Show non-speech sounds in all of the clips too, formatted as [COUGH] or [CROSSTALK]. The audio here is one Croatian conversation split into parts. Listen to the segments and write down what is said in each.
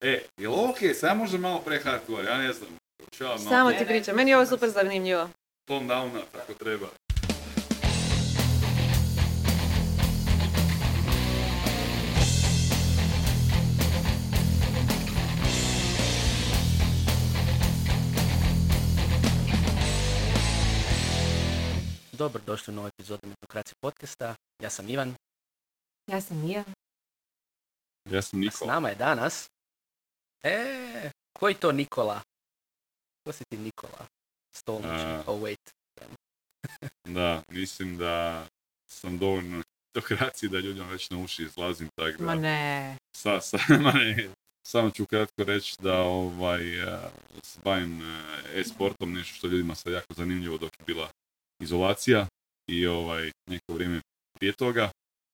E, jel ok, sad možda malo pre hardcore, ja ne znam. Čao, Samo ti pričam, meni je ovo super zanimljivo. tone downa, tako treba. Dobro, došli u novu epizodu Metokracije podcasta. Ja sam Ivan, Ja sam Mija. Ja sam a s Nikola. nama je danas... E, koji to Nikola? Ko si ti Nikola? Stolnić. Oh, wait. Da, mislim da sam dovoljno hitokraciji da ljudima već na uši izlazim, tako da... Ma ne. Sa, sa, [LAUGHS] ma ne, samo ću kratko reći da ovaj, eh, se bavim eh, e-sportom, nešto što ljudima sad jako zanimljivo dok je bila izolacija i ovaj, neko vrijeme prije toga.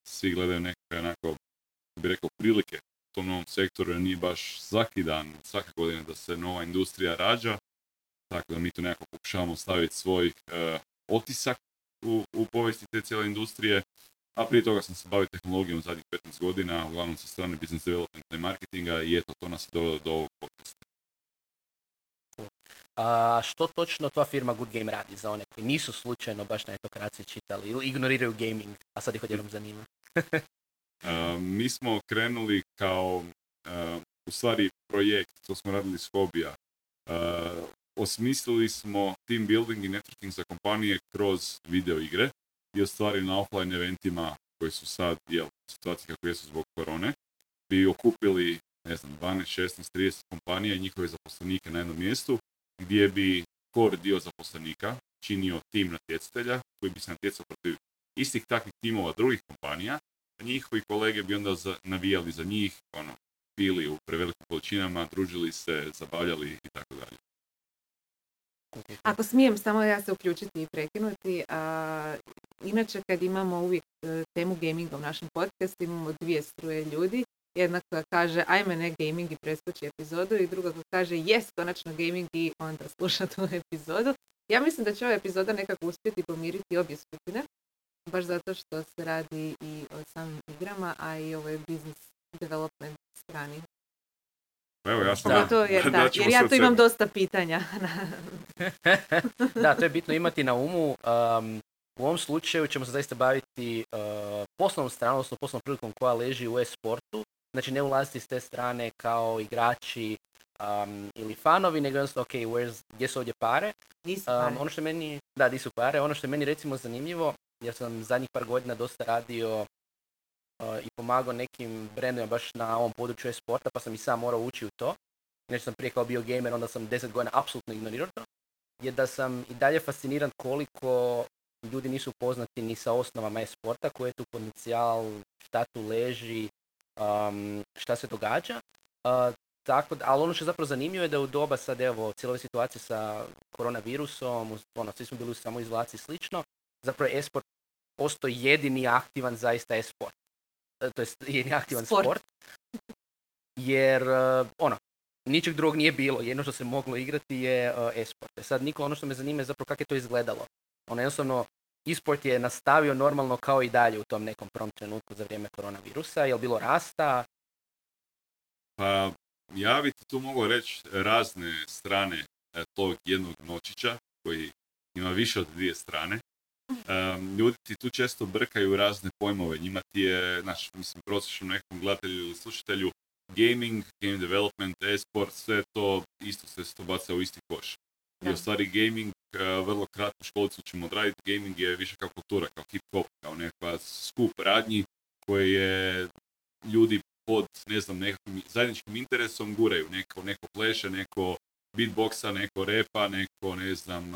Svi gledaju neke onako, bi rekao, prilike tom novom sektoru, jer nije baš svaki dan, svake godine da se nova industrija rađa. Tako da mi tu nekako pokušavamo staviti svoj eh, otisak u, u povijesti te cijele industrije. A prije toga sam se bavio tehnologijom zadnjih 15 godina, uglavnom sa strane business developmenta i marketinga i eto, to nas je dovelo do ovog podcasta. A što točno tvoja firma Good Game radi za one koji nisu slučajno baš na etokraciji čitali ili ignoriraju gaming, a sad ih odjednom zanima? [LAUGHS] Mi smo krenuli kao, u stvari, projekt, to smo radili s hobija. Osmislili smo team building i networking za kompanije kroz video igre i ostvari na offline eventima koji su sad, jel, situacije kako jesu zbog korone, bi okupili, ne znam, 12, 16, 30 kompanija i njihove zaposlenike na jednom mjestu, gdje bi core dio zaposlenika činio tim natjecatelja koji bi se natjecao protiv istih takvih timova drugih kompanija, njihovi kolege bi onda za, navijali za njih, ono, pili u prevelikim količinama, družili se, zabavljali i tako dalje. Ako smijem samo ja se uključiti i prekinuti, a, inače kad imamo uvijek e, temu gaminga u našem podcastu, imamo dvije struje ljudi. Jedna koja kaže ajme ne gaming i preskoči epizodu i druga koja kaže jes konačno gaming i onda sluša tu epizodu. Ja mislim da će ova epizoda nekako uspjeti pomiriti obje skupine, baš zato što se radi i o samim igrama, a i ovoj business development strani. Evo, ja sam... Da. Pogotovo jer, [LAUGHS] da, jer ja tu imam dosta pitanja. [LAUGHS] da, to je bitno imati na umu. Um, u ovom slučaju ćemo se zaista baviti uh, poslovnom stranom, odnosno poslovnom prilikom koja leži u e-sportu. Znači ne ulaziti s te strane kao igrači um, ili fanovi, nego jednostavno, ok, where's, gdje su ovdje pare? Nisu Um, pare. ono što je meni, da, di su pare, ono što je meni recimo zanimljivo, ja sam zadnjih par godina dosta radio i pomagao nekim brendovima baš na ovom području e-sporta, pa sam i sam morao ući u to. Nešto sam prije kao bio gamer, onda sam 10 godina apsolutno ignorirao to. Je da sam i dalje fasciniran koliko ljudi nisu upoznati ni sa osnovama e-sporta, koji je tu potencijal, šta tu leži, um, šta se događa. Tako ali ono što je zapravo zanimljivo je da u doba sad evo cijele situacije sa koronavirusom, ono, svi smo bili u samoizolaciji i slično, zapravo je e-sport postoji jedini aktivan zaista e-sport. E, To je jedini aktivan Sport. sport. Jer, e, ono, ničeg drugog nije bilo. Jedno što se moglo igrati je e, e-sport. Sad, Niko, ono što me zanima je zapravo kako je to izgledalo. Ono, jednostavno, e-sport je nastavio normalno kao i dalje u tom nekom prvom trenutku za vrijeme koronavirusa. Je li bilo rasta? Pa ja bi ti tu mogao reći razne strane tog jednog nočića koji ima više od dvije strane. Em, ljudi ti tu često brkaju razne pojmove. Njima ti je, znaš, mislim, prosječnom nekom gledatelju ili slušatelju gaming, game development, e-sport, sve to isto sve se to baca u isti koš. I u stvari gaming, e, vrlo kratku školicu ćemo odraditi, gaming je više kao kultura, kao hip-hop, kao nekakva skup radnji koje je ljudi pod, ne znam, nekakvim zajedničkim interesom guraju. Neko, neko pleše, neko beatboxa, neko repa, neko, ne znam,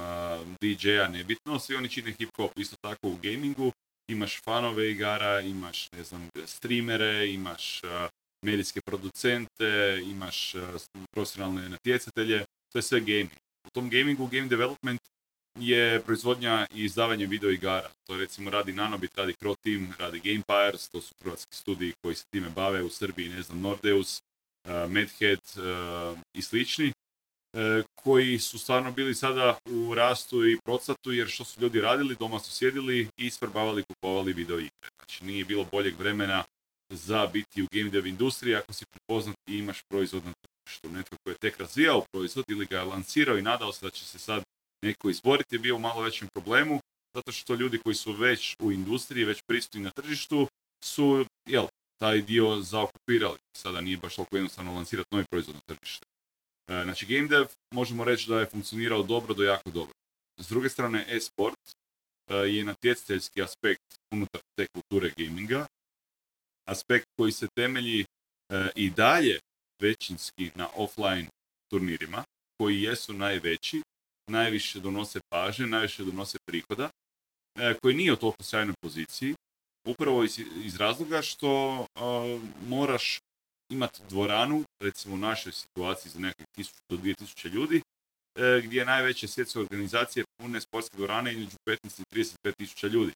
DJ-a, nebitno. Svi oni čine hip-hop. Isto tako u gamingu imaš fanove igara, imaš, ne znam, streamere, imaš medijske producente, imaš profesionalne natjecatelje. To je sve gaming. U tom gamingu, game development je proizvodnja i izdavanje video igara. To recimo radi Nanobit, radi Crow Team, radi Gamepires, to su hrvatski studiji koji se time bave u Srbiji, ne znam, Nordeus, uh, Medhead uh, i slični, koji su stvarno bili sada u rastu i procatu, jer što su ljudi radili, doma su sjedili i isprobavali, kupovali video igre. Znači nije bilo boljeg vremena za biti u game dev industriji ako si prepoznat i imaš proizvod na tržištu. Netko koji je tek razvijao proizvod ili ga lancirao i nadao se da će se sad neko izboriti je bio u malo većem problemu zato što ljudi koji su već u industriji, već prisutni na tržištu su, jel, taj dio zaokupirali. Sada nije baš toliko jednostavno lancirati novi proizvod na tržište. E, znači, game dev možemo reći da je funkcionirao dobro do jako dobro. S druge strane, e-sport e, je natjecateljski aspekt unutar te kulture gaminga, aspekt koji se temelji e, i dalje većinski na offline turnirima, koji jesu najveći, najviše donose pažnje, najviše donose prihoda, koji nije u toliko sjajnoj poziciji, upravo iz, iz razloga što moraš imati dvoranu, recimo u našoj situaciji za nekakvih 1000 do 2000 ljudi, e, gdje najveće svjetske organizacije pune sportske dvorane između 15 i 35 tisuća ljudi.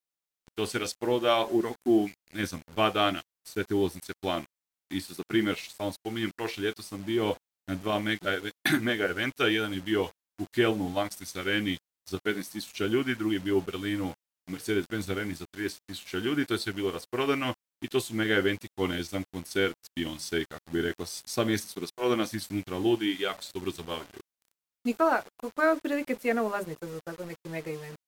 To se rasproda u roku, ne znam, dva dana sve te ulaznice planu. Isto za primjer, što samo spominjem, prošle ljeto sam bio na dva mega, [CLEARS THROAT] mega eventa. Jedan je bio u Kelnu, u Langsnes areni za 15.000 ljudi, drugi je bio u Berlinu u Mercedes-Benz areni za 30.000 ljudi, to je sve bilo rasprodano i to su mega eventi ko ne znam, koncert Beyoncé, kako bi rekao, sva mjesta su rasprodana, svi su unutra ludi i jako se dobro zabavljaju. Nikola, koja je otprilike cijena ulaznica za tako neki mega event?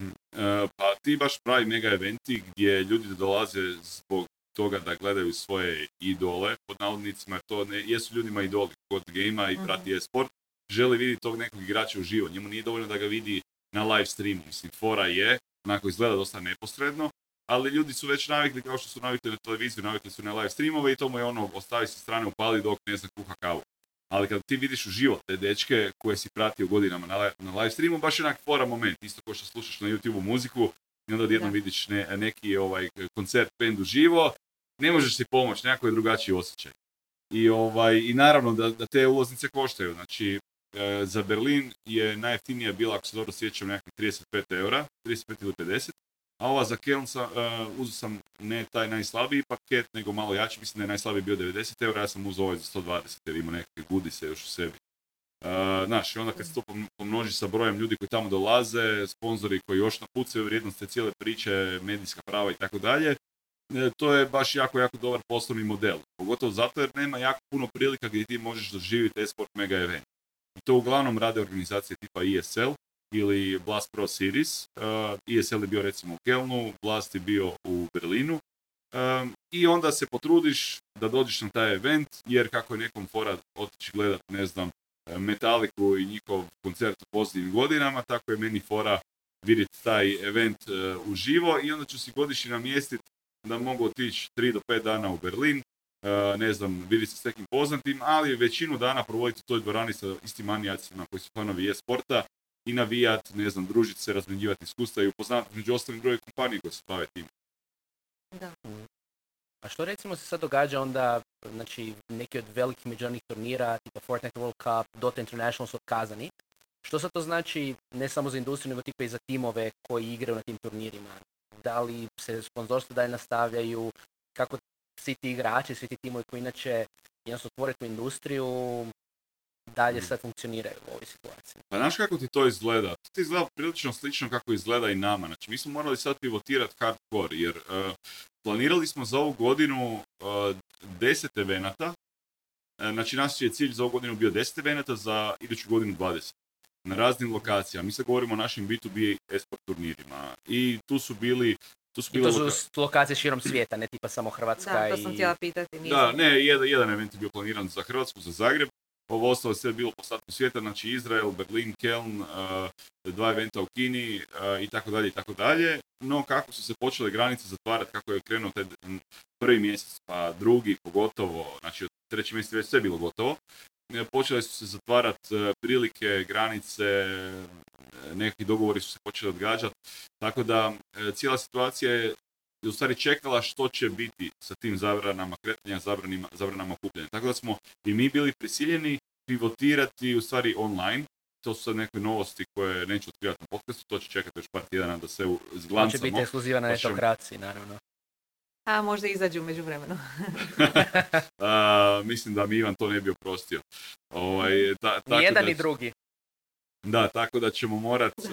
Mm, e, pa ti baš pravi mega eventi gdje ljudi dolaze zbog toga da gledaju svoje idole, pod navodnicima, to ne, jesu ljudima idoli kod gejma i prati je sport, želi vidjeti tog nekog igrača u živo. Njemu nije dovoljno da ga vidi na live streamu. Mislim, fora je, onako izgleda dosta neposredno, ali ljudi su već navikli kao što su navikli na televiziju, navikli su na live streamove i to mu je ono, ostavi se strane upali dok ne znam kuha kavu. Ali kad ti vidiš u život te dečke koje si pratio godinama na, live, na live streamu, baš je onak fora moment, isto kao što slušaš na YouTube muziku i onda odjednom vidiš ne, neki ovaj koncert band živo, ne možeš si pomoći, nekako je drugačiji osjećaj. I, ovaj, i naravno da, da te ulaznice koštaju, znači e, za Berlin je najjeftinija bila, ako se dobro sjećam, nekakvih 35 eura, 35 ili 50, a ova za Keln sam, uh, uzeo sam ne taj najslabiji paket, nego malo jači, mislim da je najslabiji bio 90 eura, ja sam uzeo ovaj za 120 jer ima neke gudise još u sebi. Uh, znaš, i onda kad se to pomnoži sa brojem ljudi koji tamo dolaze, sponzori koji još napucaju vrijednost te cijele priče, medijska prava i tako dalje, e, to je baš jako, jako dobar poslovni model. Pogotovo zato jer nema jako puno prilika gdje ti možeš doživjeti esport mega event. I to uglavnom rade organizacije tipa ESL, ili Blast Pro Series. Uh, ESL je bio recimo u Kelnu, Blast je bio u Berlinu. Um, I onda se potrudiš da dođeš na taj event, jer kako je nekom fora otići gledat, ne znam, Metaliku i njihov koncert u posljednjim godinama, tako je meni fora vidjeti taj event uh, uživo i onda ću si godišnji namjestiti da mogu otići 3 do 5 dana u Berlin, uh, ne znam, vidjeti se s nekim poznatim, ali većinu dana provoditi u toj dvorani sa istim manijacima koji su fanovi e-sporta i navijat, ne znam, družiti se, razmjenjivati iskustva i upoznati među ostalim druge kompanije koje se bave tim. Da. A što recimo se sad događa onda, znači neki od velikih međunarodnih turnira, tipa Fortnite World Cup, Dota International su otkazani. Što sad to znači ne samo za industriju, nego tipa i za timove koji igraju na tim turnirima? Da li se sponzorstvo dalje nastavljaju? Kako svi ti igrači, svi ti timovi koji inače jednostavno tvore tu industriju, dalje sad funkcioniraju u ovoj situaciji. Pa znaš kako ti to izgleda? To ti izgleda prilično slično kako izgleda i nama. Znači, mi smo morali sad pivotirati hardcore, jer uh, planirali smo za ovu godinu uh, deset evenata. Uh, znači, naš je cilj za ovu godinu bio deset evenata, za iduću godinu 20 na raznim lokacijama. Mi se govorimo o našim B2B esport turnirima. I tu su bili tu su, I to su lokacije širom svijeta, ne tipa samo Hrvatska da, to sam htjela pitati. Da, ne, jedan, jedan event je bio planiran za Hrvatsku, za Zagreb, ovo ostalo sve bilo po statku svijeta, znači Izrael, Berlin, Keln, uh, dva eventa u Kini i tako dalje i tako dalje. No kako su se počele granice zatvarati, kako je krenuo taj prvi mjesec, pa drugi pogotovo, znači od treći mjesec već sve bilo gotovo, e, počele su se zatvarati prilike, granice, neki dogovori su se počeli odgađati, tako da cijela situacija je u stvari čekala što će biti sa tim zabranama kretanja, zabranima, zabranama okupljanja. Tako da smo i mi bili prisiljeni pivotirati u stvari online. To su sad neke novosti koje neću otkrivati na podcastu, to će čekati još par tjedana da se zglancamo. To će biti ekskluziva na etokraciji, naravno. A možda izađu među vremenu. [LAUGHS] mislim da mi Ivan to ne bi oprostio. Ovaj, ta, ni jedan ni drugi. Da, tako da ćemo morat e,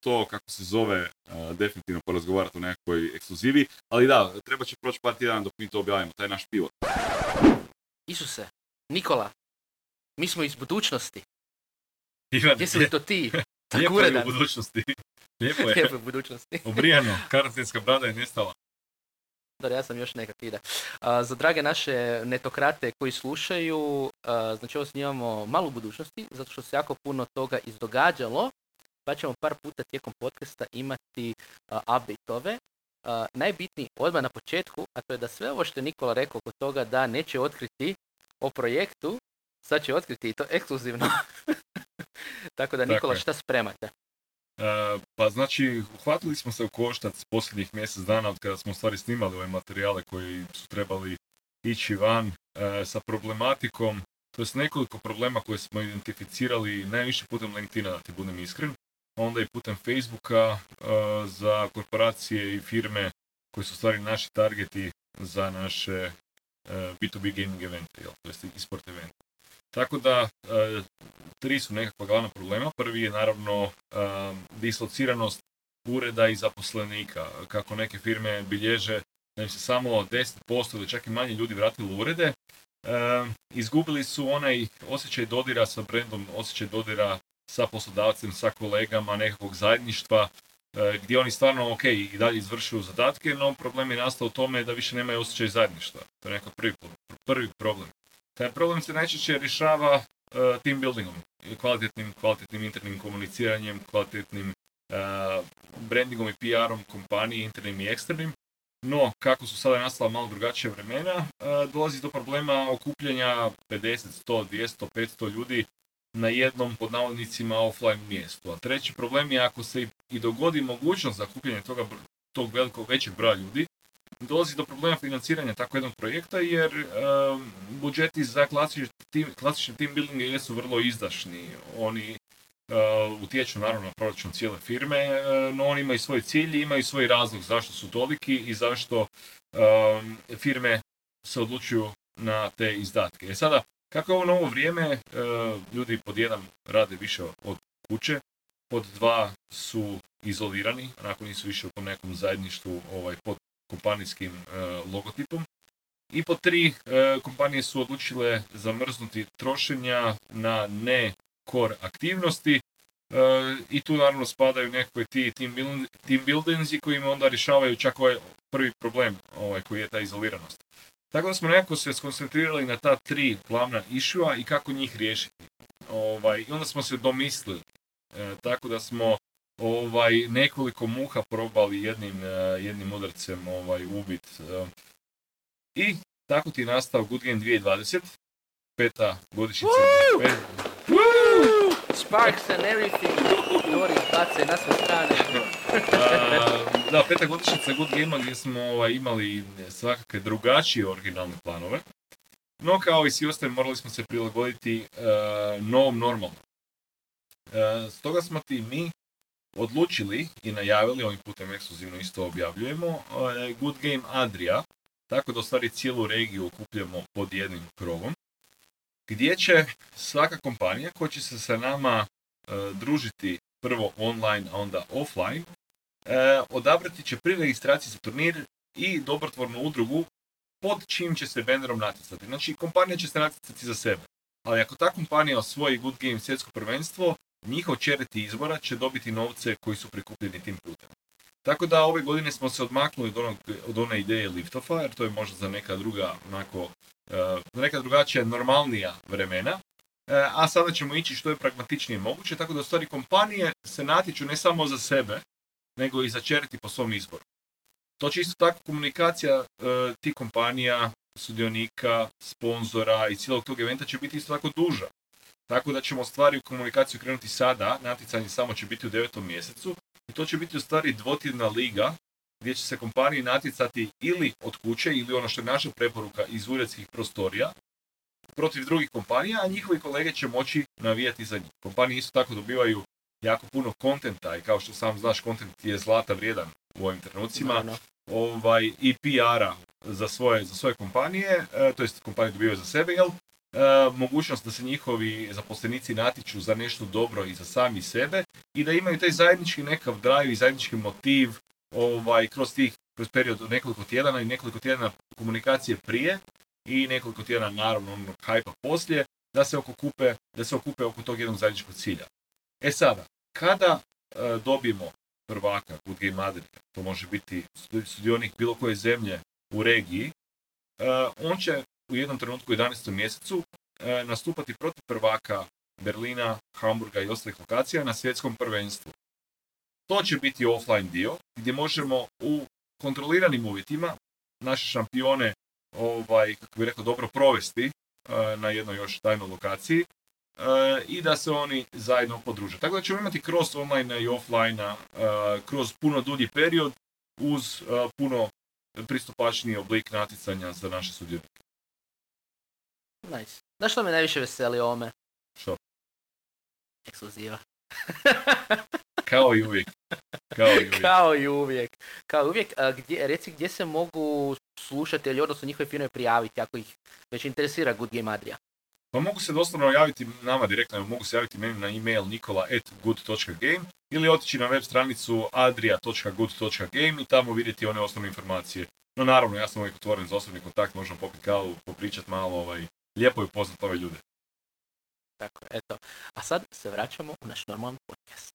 to, kako se zove, e, definitivno porazgovarati o nekakvoj ekskluzivi. Ali da, treba će proći par tjedana dok mi to objavimo, taj naš pivot. Isuse, Nikola, mi smo iz budućnosti. Ivan, Jesi li to ti? [LAUGHS] Tako lijepo je u budućnosti. [LAUGHS] Lijepo je. Lijepo je u budućnosti. Obrijano, karantenska brada je nestala. Dobro, ja sam još nekak ide. A, za drage naše netokrate koji slušaju, a, znači ovo snimamo malo u budućnosti, zato što se jako puno toga izdogađalo, pa ćemo par puta tijekom podcasta imati update-ove. Najbitniji odmah na početku, a to je da sve ovo što je Nikola rekao oko toga da neće otkriti o projektu, sad će otkriti i to ekskluzivno. [LAUGHS] Tako da Nikola, šta spremate? E, pa znači, uhvatili smo se u koštac posljednjih mjesec dana od kada smo stvari snimali ove materijale koji su trebali ići van e, sa problematikom, to je nekoliko problema koje smo identificirali najviše putem LinkedIna, da ti budem iskren, onda i putem Facebooka e, za korporacije i firme koji su stvari naši targeti za naše e, B2B gaming evente, jel, to jest e-sport evente. Tako da, e, tri su nekakva glavna problema. Prvi je naravno um, dislociranost ureda i zaposlenika. Kako neke firme bilježe da im se samo 10% ili čak i manje ljudi vratilo u urede, um, izgubili su onaj osjećaj dodira sa brendom, osjećaj dodira sa poslodavcem, sa kolegama, nekakvog zajedništva, e, gdje oni stvarno, ok, i dalje izvršuju zadatke, no problem je nastao u tome da više nemaju osjećaj zajedništva. To je nekakav prvi, prvi problem. Taj problem se najčešće rješava uh, team buildingom, kvalitetnim, kvalitetnim internim komuniciranjem, kvalitetnim uh, brandingom i PR-om kompanije, internim i eksternim. No, kako su sada nastala malo drugačija vremena, dolazi do problema okupljanja 50, 100, 200, 500 ljudi na jednom, pod navodnicima, offline mjestu. A treći problem je ako se i- dogodi mogućnost za okupljanje toga, tog velikog većeg broja ljudi, dolazi do problema financiranja tako jednog projekta jer budžeti za klasični klasične team buildinge jesu vrlo izdašni. Oni utječu naravno na proračun cijele firme, no oni imaju svoj cilj i imaju svoj razlog zašto su toliki i zašto firme se odlučuju na te izdatke. E sada, kako je ovo novo vrijeme, ljudi pod jedan rade više od kuće, pod dva su izolirani, onako nisu više u nekom zajedništvu ovaj, pod kompanijskim e, logotipom. I po tri, e, kompanije su odlučile zamrznuti trošenja na ne core aktivnosti e, i tu naravno spadaju nekakve ti team, build, team buildingsi koji onda rješavaju čak ovaj prvi problem ovaj, koji je ta izoliranost. Tako da smo nekako se skoncentrirali na ta tri glavna išua i kako njih riješiti. Ovaj, I onda smo se domislili. Tako da smo ovaj, nekoliko muha probali jednim, eh, jednim udarcem ovaj, ubit. eh. I tako ti je nastao Good Game 2020, peta godišnjica. Sparks and everything. Dori, bace na sve strane. A, da, peta godišnjica Good Game gdje smo ovaj, imali svakakve drugačije originalne planove. No, kao i svi ostali, morali smo se prilagoditi eh, novom normalnom. Eh, stoga smo ti mi odlučili i najavili, ovim putem ekskluzivno isto objavljujemo, eh, Good Game Adria, tako da u stvari cijelu regiju okupljamo pod jednim krovom, gdje će svaka kompanija koja će se sa nama eh, družiti prvo online, a onda offline, eh, odabrati će pri registraciji za turnir i dobrotvornu udrugu pod čim će se bannerom natjecati. Znači, kompanija će se natjecati za sebe. Ali ako ta kompanija osvoji Good Game svjetsko prvenstvo, njihov čereti izbora će dobiti novce koji su prikupljeni tim putem. Tako da ove godine smo se odmaknuli od, od one ideje liftofa, jer to je možda za neka druga, onako, eh, neka drugačija, normalnija vremena. Eh, a sada ćemo ići što je pragmatičnije moguće, tako da u stvari kompanije se natječu ne samo za sebe, nego i za čeriti po svom izboru. To će isto tako komunikacija e, tih kompanija, sudionika, sponzora i cijelog tog eventa će biti isto tako duža. Tako da ćemo stvari u komunikaciju krenuti sada, natjecanje samo će biti u devetom mjesecu i to će biti u stvari dvotjedna liga gdje će se kompaniji natjecati ili od kuće ili ono što je naša preporuka iz uredskih prostorija protiv drugih kompanija, a njihovi kolege će moći navijati za njih. Kompanije isto tako dobivaju jako puno kontenta i kao što sam znaš, kontent je zlata vrijedan u ovim trenucima ovaj, i PR-a za svoje, za svoje kompanije, e, to jest kompanije dobivaju za sebe, jel? Mogućnost da se njihovi zaposlenici natječu za nešto dobro i za sami sebe i da imaju taj zajednički nekav drive i zajednički motiv ovaj, kroz tih kroz period od nekoliko tjedana i nekoliko tjedana komunikacije prije i nekoliko tjedana naravno onog hajpa poslije da se oko kupe, da se okupe oko tog jednog zajedničkog cilja. E sada, kada e, dobijemo prvaka Good Game Madrid, to može biti sudionik bilo koje zemlje u regiji, e, on će u jednom trenutku u 11. mjesecu e, nastupati protiv prvaka Berlina, Hamburga i ostalih lokacija na svjetskom prvenstvu. To će biti offline dio gdje možemo u kontroliranim uvjetima naše šampione ovaj, kako bi rekao, dobro provesti e, na jednoj još tajnoj lokaciji e, i da se oni zajedno podruže. Tako da ćemo imati kroz online i offline kroz puno dulji period uz puno pristupačniji oblik natjecanja za naše sudionike. Nice. Znaš što me najviše veseli ovome? Što? Ekskluziva. [LAUGHS] Kao i uvijek. Kao i uvijek. Kao i uvijek. Kao i uvijek. gdje, reci gdje se mogu slušatelji, odnosno njihove filmove prijaviti ako ih već interesira Good Game Adria? Pa mogu se doslovno javiti nama direktno, mogu se javiti meni na email nikola.good.game ili otići na web stranicu adria.good.game i tamo vidjeti one osnovne informacije. No naravno, ja sam uvijek otvoren za osobni kontakt, možemo popiti kavu, popričati malo, ovaj, lijepo je upoznat ove ljude. Tako, eto. A sad se vraćamo u naš normalan podcast.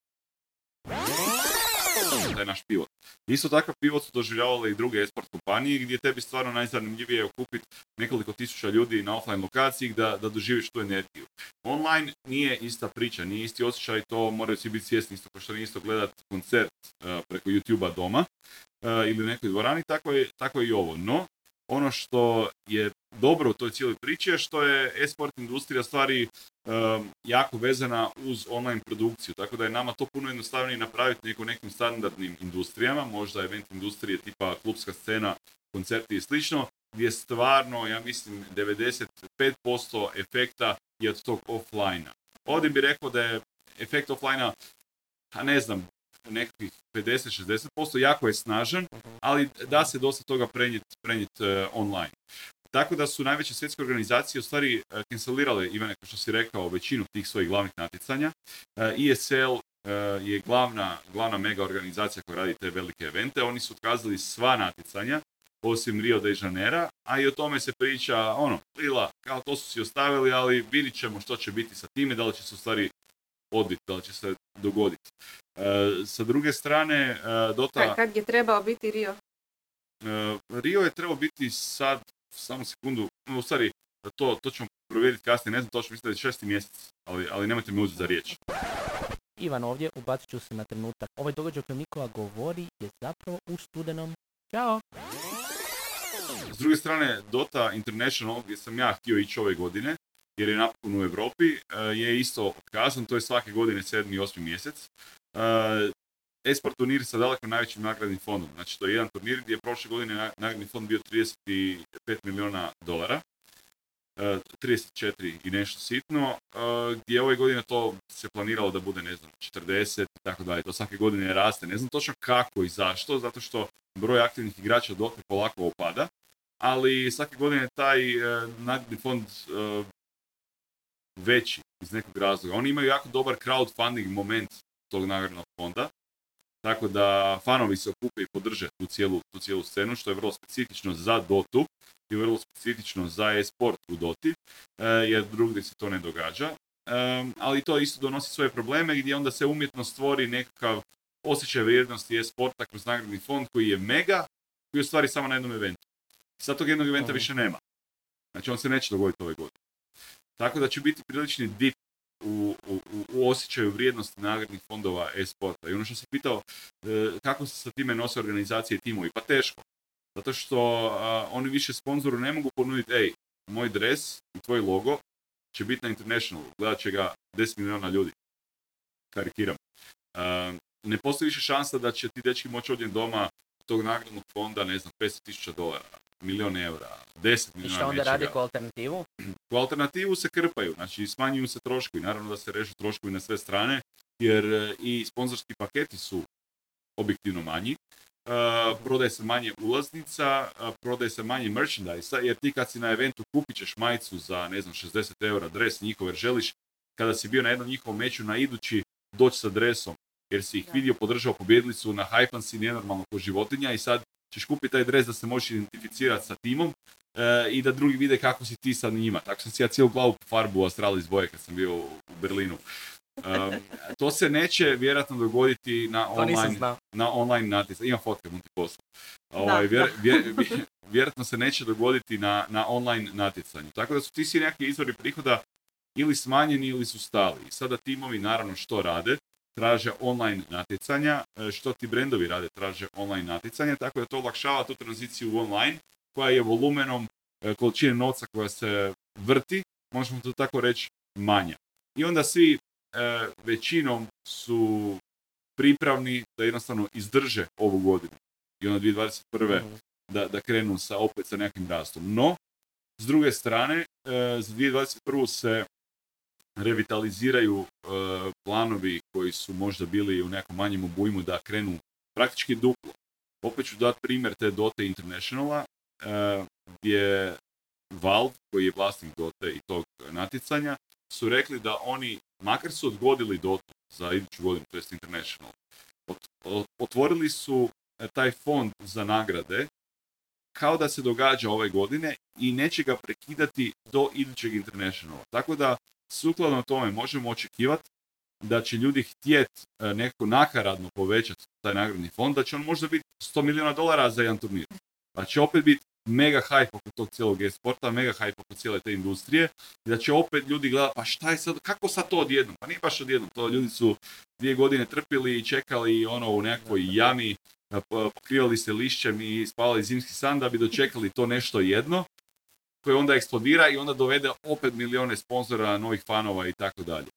Taj naš pivot. Isto takav pivot su doživljavale i druge esport kompanije gdje tebi stvarno najzanimljivije je okupiti nekoliko tisuća ljudi na offline lokaciji da, da doživiš tu energiju. Online nije ista priča, nije isti osjećaj, to moraju svi biti svjesni isto kao što nije isto gledati koncert uh, preko YouTube-a doma uh, ili u nekoj dvorani, tako je, tako je i ovo. No, ono što je dobro u toj cijeloj priči je što je e-sport industrija stvari um, jako vezana uz online produkciju, tako da je nama to puno jednostavnije napraviti nego nekim standardnim industrijama, možda event industrije tipa klubska scena, koncerti i slično, gdje stvarno, ja mislim, 95% efekta je od tog offline Ovdje bih rekao da je efekt offline a ne znam, nekakvih 50-60%, jako je snažan, ali da se dosta toga prenijeti prenjet, uh, online. Tako da su najveće svjetske organizacije u stvari uh, cancelirale, Ivane, kao što si rekao, većinu tih svojih glavnih natjecanja. ESL je glavna, glavna mega organizacija koja radi te velike evente. Oni su otkazali sva natjecanja, osim Rio de Janeiro, a i o tome se priča, ono, lila, kao to su si ostavili, ali vidit ćemo što će biti sa time, da li će se u stvari odbiti, da li će se dogoditi. E, sa druge strane, e, Dota... Kad je trebao biti Rio? E, Rio je trebao biti sad, samo sekundu, u stvari, to, to ćemo provjeriti kasnije, ne znam točno, mislim da je šesti mjesec, ali, ali nemojte mi uzeti za riječ. Ivan ovdje, ubacit ću se na trenutak. Ovaj događaj o kojem Nikola govori je zapravo u studenom. Ćao! S druge strane, Dota International, gdje sam ja htio ići ove godine, jer je napokon u Europi, je isto otkazan, to je svake godine 7. i 8. mjesec. Esport turnir sa daleko najvećim nagradnim fondom. Znači to je jedan turnir gdje je prošle godine nagradni fond bio 35 milijuna dolara. Uh, 34 i nešto sitno, uh, gdje ove godine to se planiralo da bude, ne znam, 40 i tako dalje. To svake godine raste. Ne znam točno kako i zašto, zato što broj aktivnih igrača dok polako opada, ali svake godine taj uh, nagradni fond veći iz nekog razloga. Oni imaju jako dobar crowdfunding moment tog nagradnog fonda. Tako da fanovi se okupe i podrže tu cijelu, tu cijelu scenu, što je vrlo specifično za Dotu i vrlo specifično za e-sport u Doti, e, jer drugdje se to ne događa. E, ali to isto donosi svoje probleme gdje onda se umjetno stvori nekakav osjećaj vrijednosti e-sporta kroz nagradni fond koji je mega, koji je u stvari samo na jednom eventu. Sad tog jednog eventa više nema. Znači on se neće dogoditi ove godine. Tako da će biti prilični dip u, u, osjećaju vrijednosti nagradnih fondova e-sporta. I ono što se pitao, e, kako se sa time nose organizacije timovi? Pa teško. Zato što oni više sponzoru ne mogu ponuditi, ej, moj dres i tvoj logo će biti na International, gledat će ga 10 milijuna ljudi. Karikiram. ne postoji više šansa da će ti dečki moći ovdje doma tog nagradnog fonda, ne znam, 500 dolara milion eura, 10 milijuna I što onda radi ko alternativu? Ko alternativu se krpaju, znači smanjuju se troškovi, naravno da se režu troškovi na sve strane, jer e, i sponzorski paketi su objektivno manji, prodaje se manje ulaznica, uh, prodaje se manje merchandise jer ti kad si na eventu kupit ćeš majicu za, ne znam, 60 eura dres njihov, jer želiš kada si bio na jednom njihovom meču na idući doći sa dresom, jer si ih vidio, podržao, pobjedili su, na hajpan si nenormalno ko životinja i sad ćeš kupiti taj dres da se možeš identificirati sa timom uh, i da drugi vide kako si ti sa njima. Tako sam si ja cijelu glavu farbu u Astralis boje kad sam bio u Berlinu. Um, to se neće vjerojatno dogoditi na online, na online natjecanju. Ima fotke, mu ti Ovaj, vjer, vjerojatno se neće dogoditi na, na online natjecanju. Tako da su ti svi neki izvori prihoda ili smanjeni ili su stali. I sada timovi naravno što rade? Traže online natjecanja. E, što ti brendovi rade? Traže online natjecanja. Tako da to olakšava tu tranziciju u online koja je volumenom e, količine novca koja se vrti, možemo to tako reći, manja. I onda svi E, većinom su pripravni da jednostavno izdrže ovu godinu i onda 2021. Mhm. Da, da krenu sa, opet sa nekim rastom. No, s druge strane, e, za 2021. se revitaliziraju e, planovi koji su možda bili u nekom manjem obujmu da krenu praktički duplo. Opet ću dati primjer te Dota Internationala, gdje Valve, koji je vlasnik Dota i tog natjecanja, su rekli da oni, makar su odgodili Dotu za iduću godinu, to jest International, otvorili su e, taj fond za nagrade kao da se događa ove godine i neće ga prekidati do idućeg Internationala. Tako da, sukladno tome možemo očekivati da će ljudi htjeti e, neko nakaradno povećati taj nagradni fond, da će on možda biti 100 milijuna dolara za jedan turnir. Pa će opet biti mega hype oko tog cijelog e-sporta, mega hype oko cijele te industrije i da će opet ljudi gledati pa šta je sad, kako sad to odjednom? Pa nije baš odjednom, to ljudi su dvije godine trpili i čekali ono u nekoj jami, pokrivali se lišćem i spavali zimski san da bi dočekali to nešto jedno koje onda eksplodira i onda dovede opet milijone sponzora, novih fanova i tako dalje.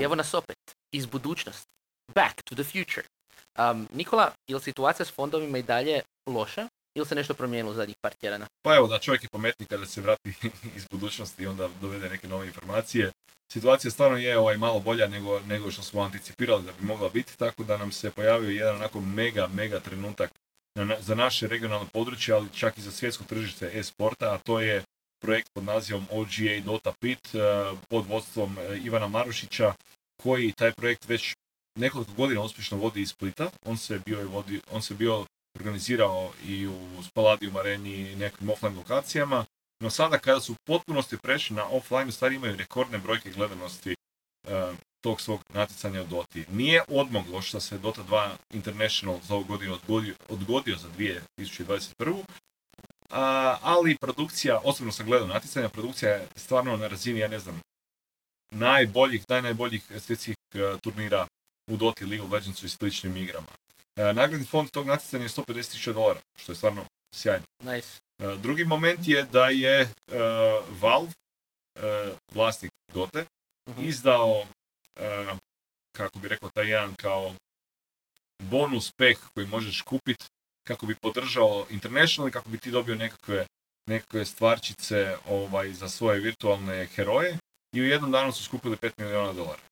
I evo nas opet, iz budućnosti, back to the future. Um, Nikola, je li situacija s fondovima i dalje loša? ili se nešto promijenilo u zadnjih par tjedana? Pa evo, da čovjek je pametni kada se vrati [LAUGHS] iz budućnosti i onda dovede neke nove informacije. Situacija stvarno je ovaj malo bolja nego, nego što smo anticipirali da bi mogla biti, tako da nam se pojavio jedan onako mega, mega trenutak za naše regionalno područje, ali čak i za svjetsko tržište e-sporta, a to je projekt pod nazivom OGA Dota Pit eh, pod vodstvom eh, Ivana Marušića, koji taj projekt već nekoliko godina uspješno vodi iz Splita. On se bio, vodi, on se bio organizirao i u Spaladium areni i nekim offline lokacijama, no sada kada su u potpunosti prešli na offline, stvari imaju rekordne brojke gledanosti e, tog svog natjecanja u Doti. Nije odmoglo što se Dota 2 International za ovu godinu odgodio, odgodio za 2021. A, ali produkcija, osobno sam gledao natjecanja, produkcija je stvarno na razini, ja ne znam, najboljih, najboljih svjetskih e, turnira u Doti, League of Legends i sličnim igrama. E, nagradni fond tog natjecanja je 150.000 dolara, što je stvarno sjajno. Nice. E, drugi moment je da je Valve, vlasnik Dote, uh izdao, kako bi rekao, taj jedan kao bonus pack koji možeš kupiti kako bi podržao International i kako bi ti dobio nekakve, nekakve stvarčice ovaj, za svoje virtualne heroje i u jednom danu su skupili 5 milijuna dolara.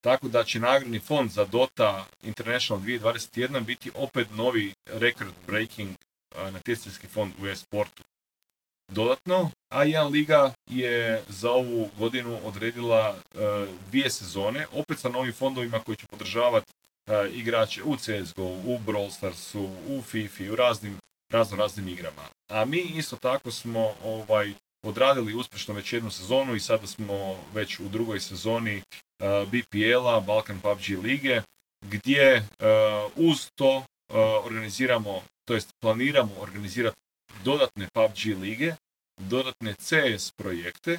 Tako da će nagradni fond za Dota International 2021 biti opet novi record breaking natjecateljski fond u e-sportu. Dodatno, A1 Liga je za ovu godinu odredila dvije sezone, opet sa novim fondovima koji će podržavati igrače u CSGO, u Brawl Starsu, u FIFA, u raznim, razno raznim igrama. A mi isto tako smo ovaj, odradili uspješno već jednu sezonu i sada smo već u drugoj sezoni uh, BPL-a, Balkan PUBG lige, gdje uz to organiziramo, to jest planiramo organizirati dodatne PUBG lige, dodatne CS projekte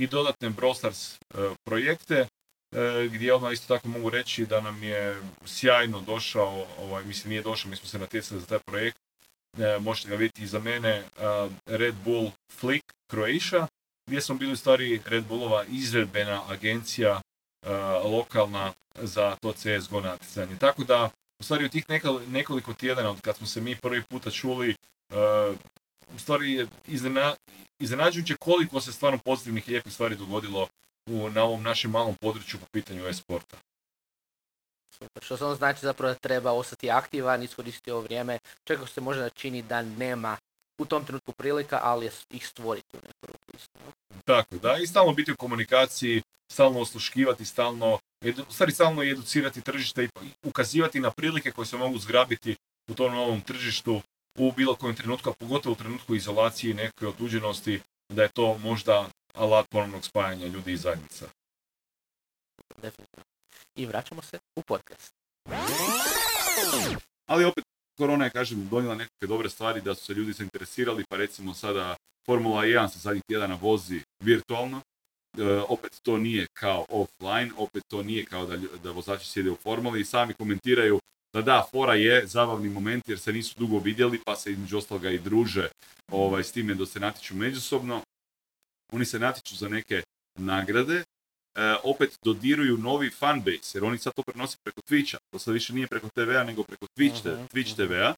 i dodatne Brawl Stars projekte, gdje odmah isto tako mogu reći da nam je sjajno došao, ovaj, mislim nije došao, mi smo se natjecali za taj projekt, e, možete ga vidjeti iza mene, Red Bull Flick Croatia, gdje smo bili u stvari Red Bullova izredbena agencija lokalna za to CSGO natjecanje. Tako da, u stvari u tih nekoliko tjedana od kad smo se mi prvi puta čuli, u stvari je iznenađujuće koliko se stvarno pozitivnih i lijepih stvari dogodilo u, na ovom našem malom području po pitanju e-sporta. Super. Što samo znači zapravo da treba ostati aktivan, iskoristiti ovo vrijeme. Čak se možda čini da nema u tom trenutku prilika, ali ih stvoriti u neku ruku? Tako, da, i stalno biti u komunikaciji, stalno osluškivati, stalno, edu, stvari stalno i educirati tržište i ukazivati na prilike koje se mogu zgrabiti u tom novom tržištu u bilo kojem trenutku, a pogotovo u trenutku izolacije i neke otuđenosti, da je to možda alat ponovnog spajanja ljudi i zajednica. Definitivno. I vraćamo se u podcast. Ali opet, korona je, kažem, donijela nekakve dobre stvari da su se ljudi zainteresirali, pa recimo sada Formula 1 se zadnjih tjedana vozi virtualno. E, opet to nije kao offline, opet to nije kao da, da vozači sjede u formuli i sami komentiraju da da, fora je zabavni moment jer se nisu dugo vidjeli pa se između ostaloga i druže ovaj, s time da se natječu međusobno. Oni se natječu za neke nagrade, e, opet dodiruju novi fanbase, jer oni sad to prenose preko Twitcha. To sad više nije preko TV-a, nego preko Twitch, Mhm, Twitch mhm. TV-a.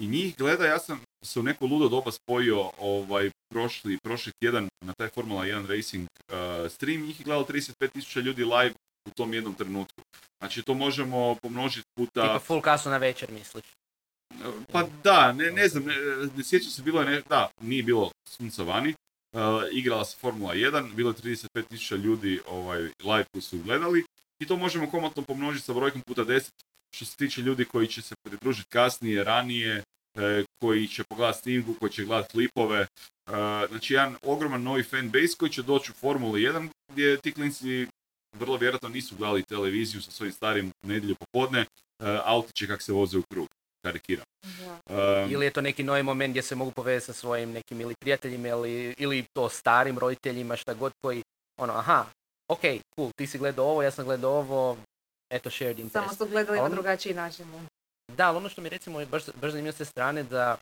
I njih gleda, ja sam se u neko ludo doba spojio ovaj, prošli, prošli tjedan na taj Formula 1 Racing uh, stream, njih je gledalo 35.000 ljudi live u tom jednom trenutku. Znači to možemo pomnožiti puta... Tipa full kasno na večer, misliš? Pa da, ne, ne znam, ne, ne sjećam se, bilo je ne, da, nije bilo sunca vani, uh, igrala se Formula 1, bilo je 35.000 ljudi ovaj, live koji su gledali i to možemo komotno pomnožiti sa brojkom puta 10 što se tiče ljudi koji će se pridružiti kasnije, ranije, e, koji će pogledati snimku, koji će gledati klipove. E, znači jedan ogroman novi fan base koji će doći u Formuli 1 gdje ti klinci vrlo vjerojatno nisu gledali televiziju sa svojim starim nedjelju popodne, e, autiće kak se voze u krug, karikiram. Ili je to neki novi moment gdje se mogu povezati sa svojim nekim ili prijateljima ili, ili to starim roditeljima, šta god koji, ono, aha, ok, cool, ti si gledao ovo, ja sam gledao ovo, eto, shared interest. Samo su gledali na On- drugačiji način. da. Da, ali ono što mi recimo je baš, baš zanimljivo s te strane da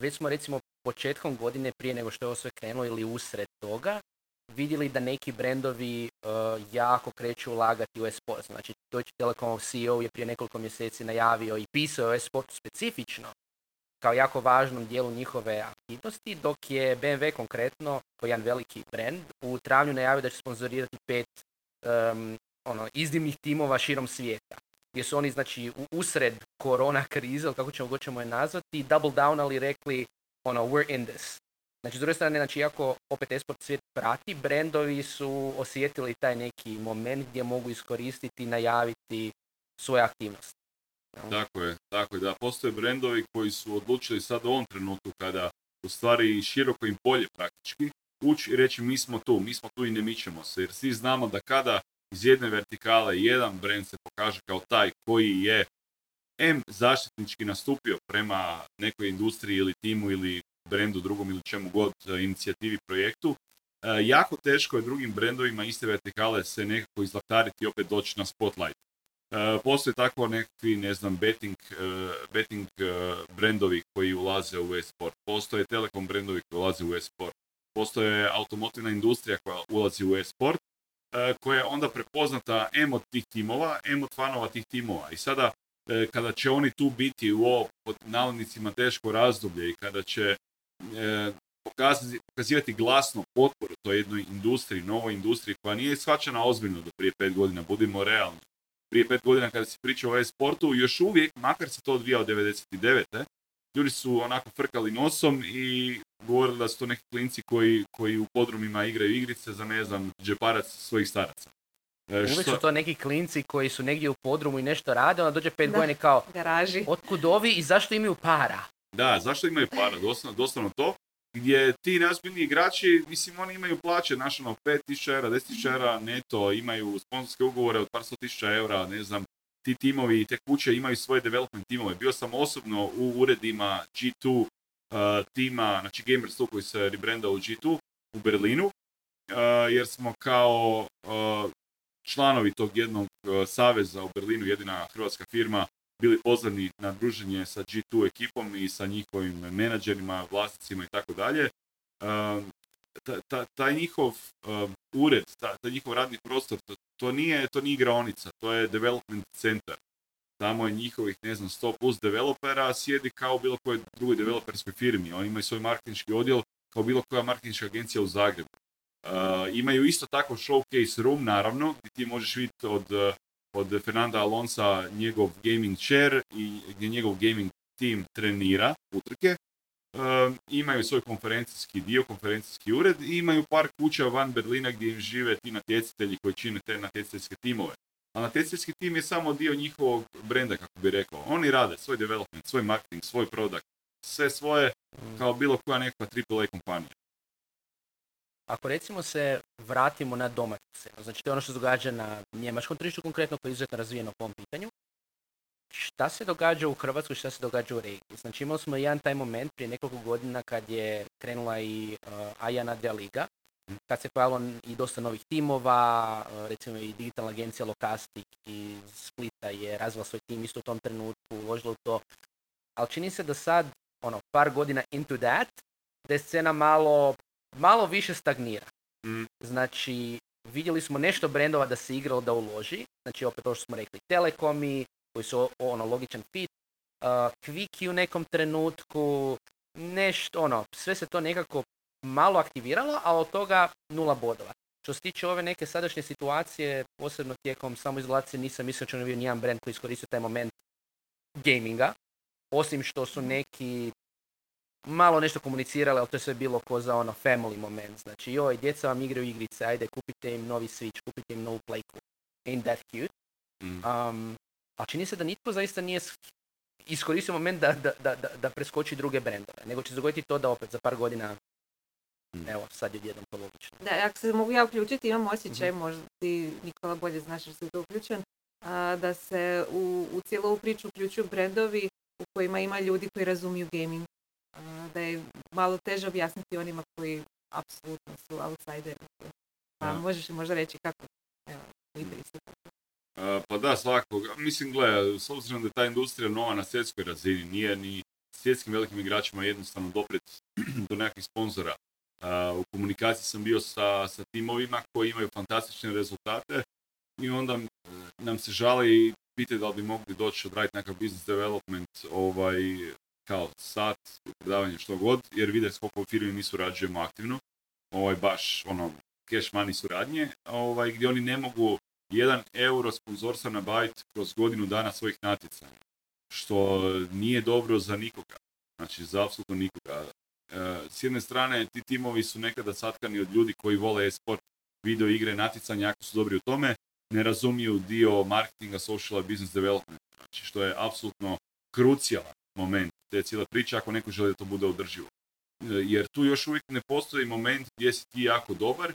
već smo recimo početkom godine prije nego što je ovo sve krenulo ili usred toga vidjeli da neki brendovi uh, jako kreću ulagati u e-sport. Znači Deutsche Telekomov CEO je prije nekoliko mjeseci najavio i pisao o e-sportu specifično kao jako važnom dijelu njihove aktivnosti, dok je BMW konkretno, kao jedan veliki brand, u travnju najavio da će sponzorirati pet um, ono, iznimnih timova širom svijeta gdje su oni znači usred korona krize, ili kako ćemo ćemo je nazvati, double down ali rekli ono, we're in this. Znači, s druge strane, znači, iako opet esport svijet prati, brendovi su osjetili taj neki moment gdje mogu iskoristiti i najaviti svoje aktivnosti. Tako je, tako je, da postoje brendovi koji su odlučili sad u ovom trenutku kada u stvari široko im polje praktički ući i reći mi smo tu, mi smo tu i ne mičemo se, jer svi znamo da kada iz jedne vertikale jedan brend se pokaže kao taj koji je M zaštitnički nastupio prema nekoj industriji ili timu ili brendu drugom ili čemu god, e, inicijativi, projektu, e, jako teško je drugim brendovima iste vertikale se nekako izlaktariti i opet doći na spotlight. E, postoje tako nekakvi, ne znam, betting, betting brendovi koji ulaze u e-sport. Postoje telekom brendovi koji ulaze u e-sport. Postoje automotivna industrija koja ulazi u e-sport, koja je onda prepoznata M od tih timova, M od fanova tih timova. I sada, kada će oni tu biti u ovo, pod teško razdoblje i kada će pokazivati glasno potporu toj jednoj industriji, novoj industriji koja nije shvaćena ozbiljno do prije pet godina, budimo realni prije pet godina kada se priča o e-sportu, još uvijek, makar se to odvija od 99. Ljudi su onako frkali nosom i govorili da su to neki klinci koji, koji u podrumima igraju igrice za, ne znam, džeparac svojih staraca. E, Uvijek što- su to neki klinci koji su negdje u podrumu i nešto rade, onda dođe pet godina kao, Garaži. otkud ovi i zašto imaju para? Da, zašto imaju para? Doslovno, doslovno to. Gdje ti najozbiljniji igrači, mislim, oni imaju plaće, znaš, ono, 5000 eura, 10.000 eura neto, imaju sponsorske ugovore od par sto tisuća eura, ne znam, ti timovi i te kuće imaju svoje development timove. Bio sam osobno u uredima G2 uh, tima, znači Gamers 2 koji se rebrandao u G2 u Berlinu, uh, jer smo kao uh, članovi tog jednog uh, saveza u Berlinu, jedina hrvatska firma, bili pozvani na druženje sa G2 ekipom i sa njihovim menadžerima, vlasnicima i tako dalje. Um, ta- ta- taj njihov um, ured, ta- taj njihov radni prostor, to, nije, to nije igraonica, to je development center. Tamo je njihovih, ne znam, 100 plus developera, sjedi kao bilo kojoj drugoj developerskoj firmi. Oni imaju svoj marketinški odjel kao bilo koja marketinška agencija u Zagrebu. Uh, imaju isto tako showcase room, naravno, gdje ti možeš vidjeti od, uh, od Fernanda Alonsa njegov gaming chair i gdje njegov gaming tim trenira utrke. Um, imaju svoj konferencijski dio, konferencijski ured i imaju par kuća van Berlina gdje im žive ti natjecatelji koji čine te natjecateljske timove. A natjecateljski tim je samo dio njihovog brenda, kako bi rekao. Oni rade svoj development, svoj marketing, svoj product, sve svoje kao bilo koja nekakva AAA kompanija. Ako recimo se vratimo na domaću scenu, znači to je ono što se događa na njemačkom tržištu konkretno koje je izuzetno razvijeno po ovom pitanju, šta se događa u Hrvatskoj, šta se događa u regiji? Znači imali smo jedan taj moment prije nekoliko godina kad je krenula i uh, Ajana de Liga, kad se pojavilo i dosta novih timova, uh, recimo i digitalna agencija Lokastik iz Splita je razvila svoj tim isto u tom trenutku, uložila u to. Ali čini se da sad, ono, par godina into that, da je scena malo, malo više stagnira. Znači, vidjeli smo nešto brendova da se igralo da uloži, znači opet to što smo rekli, telekomi, koji su ono logičan fit, uh, u nekom trenutku, nešto, ono, sve se to nekako malo aktiviralo, a od toga nula bodova. Što se tiče ove neke sadašnje situacije, posebno tijekom samoizolacije, nisam mislio da će bio nijedan brand koji iskoristio taj moment gaminga, osim što su neki malo nešto komunicirali, ali to je sve bilo ko za ono family moment. Znači, joj, djeca vam igraju igrice, ajde, kupite im novi Switch, kupite im novu playku. Ain't that cute? Mm. Um, a čini se da nitko zaista nije iskoristio moment da, da, da, da, da preskoči druge brendove, nego će se dogoditi to da opet za par godina, Mm. evo, sad je jednom to logično. Da, ako se mogu ja uključiti, imam osjećaj, možda ti Nikola bolje znaš jer si tu uključen, a, da se u, u cijelu ovu priču uključuju brendovi u kojima ima ljudi koji razumiju gaming. A, da je malo teže objasniti onima koji apsolutno su outsideri. Pa Da. možeš li možda reći kako evo, ide. Uh, pa da, svakog. Mislim, gle, s obzirom da je ta industrija nova na svjetskoj razini, nije ni svjetskim velikim igračima jednostavno dopret [CLEARS THROAT] do nekakvih sponzora. Uh, u komunikaciji sam bio sa, sa timovima koji imaju fantastične rezultate i onda nam se žali i pitaju da li bi mogli doći odraditi nekakav business development ovaj, kao sat, predavanje što god, jer vide s koliko firmi mi surađujemo aktivno. Ovaj, baš ono, cash money suradnje, ovaj, gdje oni ne mogu jedan euro sponzorstva nabaviti kroz godinu dana svojih natjecanja. Što nije dobro za nikoga. Znači, za apsolutno nikoga. E, s jedne strane, ti timovi su nekada satkani od ljudi koji vole e-sport, video igre, natjecanja, jako su dobri u tome, ne razumiju dio marketinga, social business development. Znači, što je apsolutno krucijalan moment te cijele priče ako neko želi da to bude održivo. E, Jer tu još uvijek ne postoji moment gdje si ti jako dobar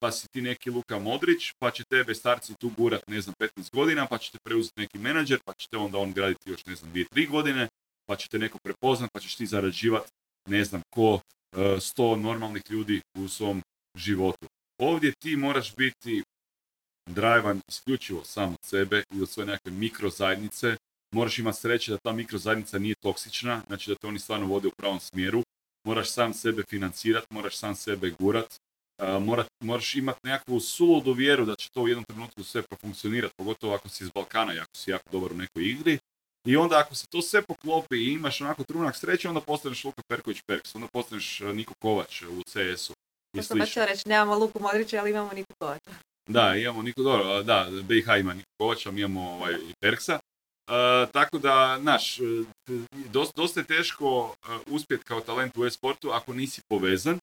pa si ti neki Luka Modrić, pa će tebe starci tu gurat, ne znam, 15 godina, pa će te preuzeti neki menadžer, pa će te onda on graditi još, ne znam, 2-3 godine, pa će te neko prepoznat, pa ćeš ti zarađivati, ne znam, ko e, sto normalnih ljudi u svom životu. Ovdje ti moraš biti drivan isključivo sam od sebe i od svoje nekakve mikrozajednice. Moraš imati sreće da ta mikrozajednica nije toksična, znači da te oni stvarno vode u pravom smjeru. Moraš sam sebe financirati, moraš sam sebe gurat, a, mora, moraš imati nekakvu suludu vjeru da će to u jednom trenutku sve profunkcionirati, pogotovo ako si iz Balkana i ako si jako dobar u nekoj igri. I onda ako se to sve poklopi i imaš onako trunak sreće, onda postaneš Luka Perković Perks, onda postaneš Niko Kovač u CS-u To sam baš reći, nemamo Luku Modrića, ali imamo Niku Kovača. Da, imamo Niko, dobro, da, BiH ima Niko Kovača, mi imamo ovaj, Perksa. A, tako da, znaš, e, dosta, dosta je teško e, uspjeti kao talent u e-sportu ako nisi povezan,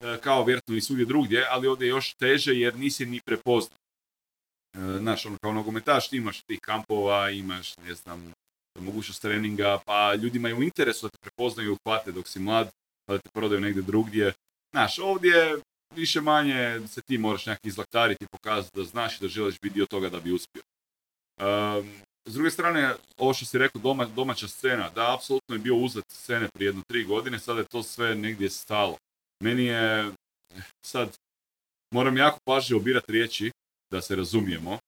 e, kao vjerojatno i svugdje drugdje, ali ovdje je još teže jer nisi ni prepoznat. E, Znaš, ono, kao nogometaš ti imaš tih kampova, imaš, ne znam, mogućnost treninga, pa ljudima je u interesu da te prepoznaju i uhvate dok si mlad, pa da te prodaju negdje drugdje. Znaš, ovdje više manje se ti moraš nekako izlaktariti i pokazati da znaš i da želiš biti dio toga da bi uspio. S druge strane, ovo što si rekao, doma, domaća scena, da, apsolutno je bio uzlet scene prije jedno tri godine, sada je to sve negdje stalo. Meni je, sad, moram jako pažljivo birati riječi, da se razumijemo, uh,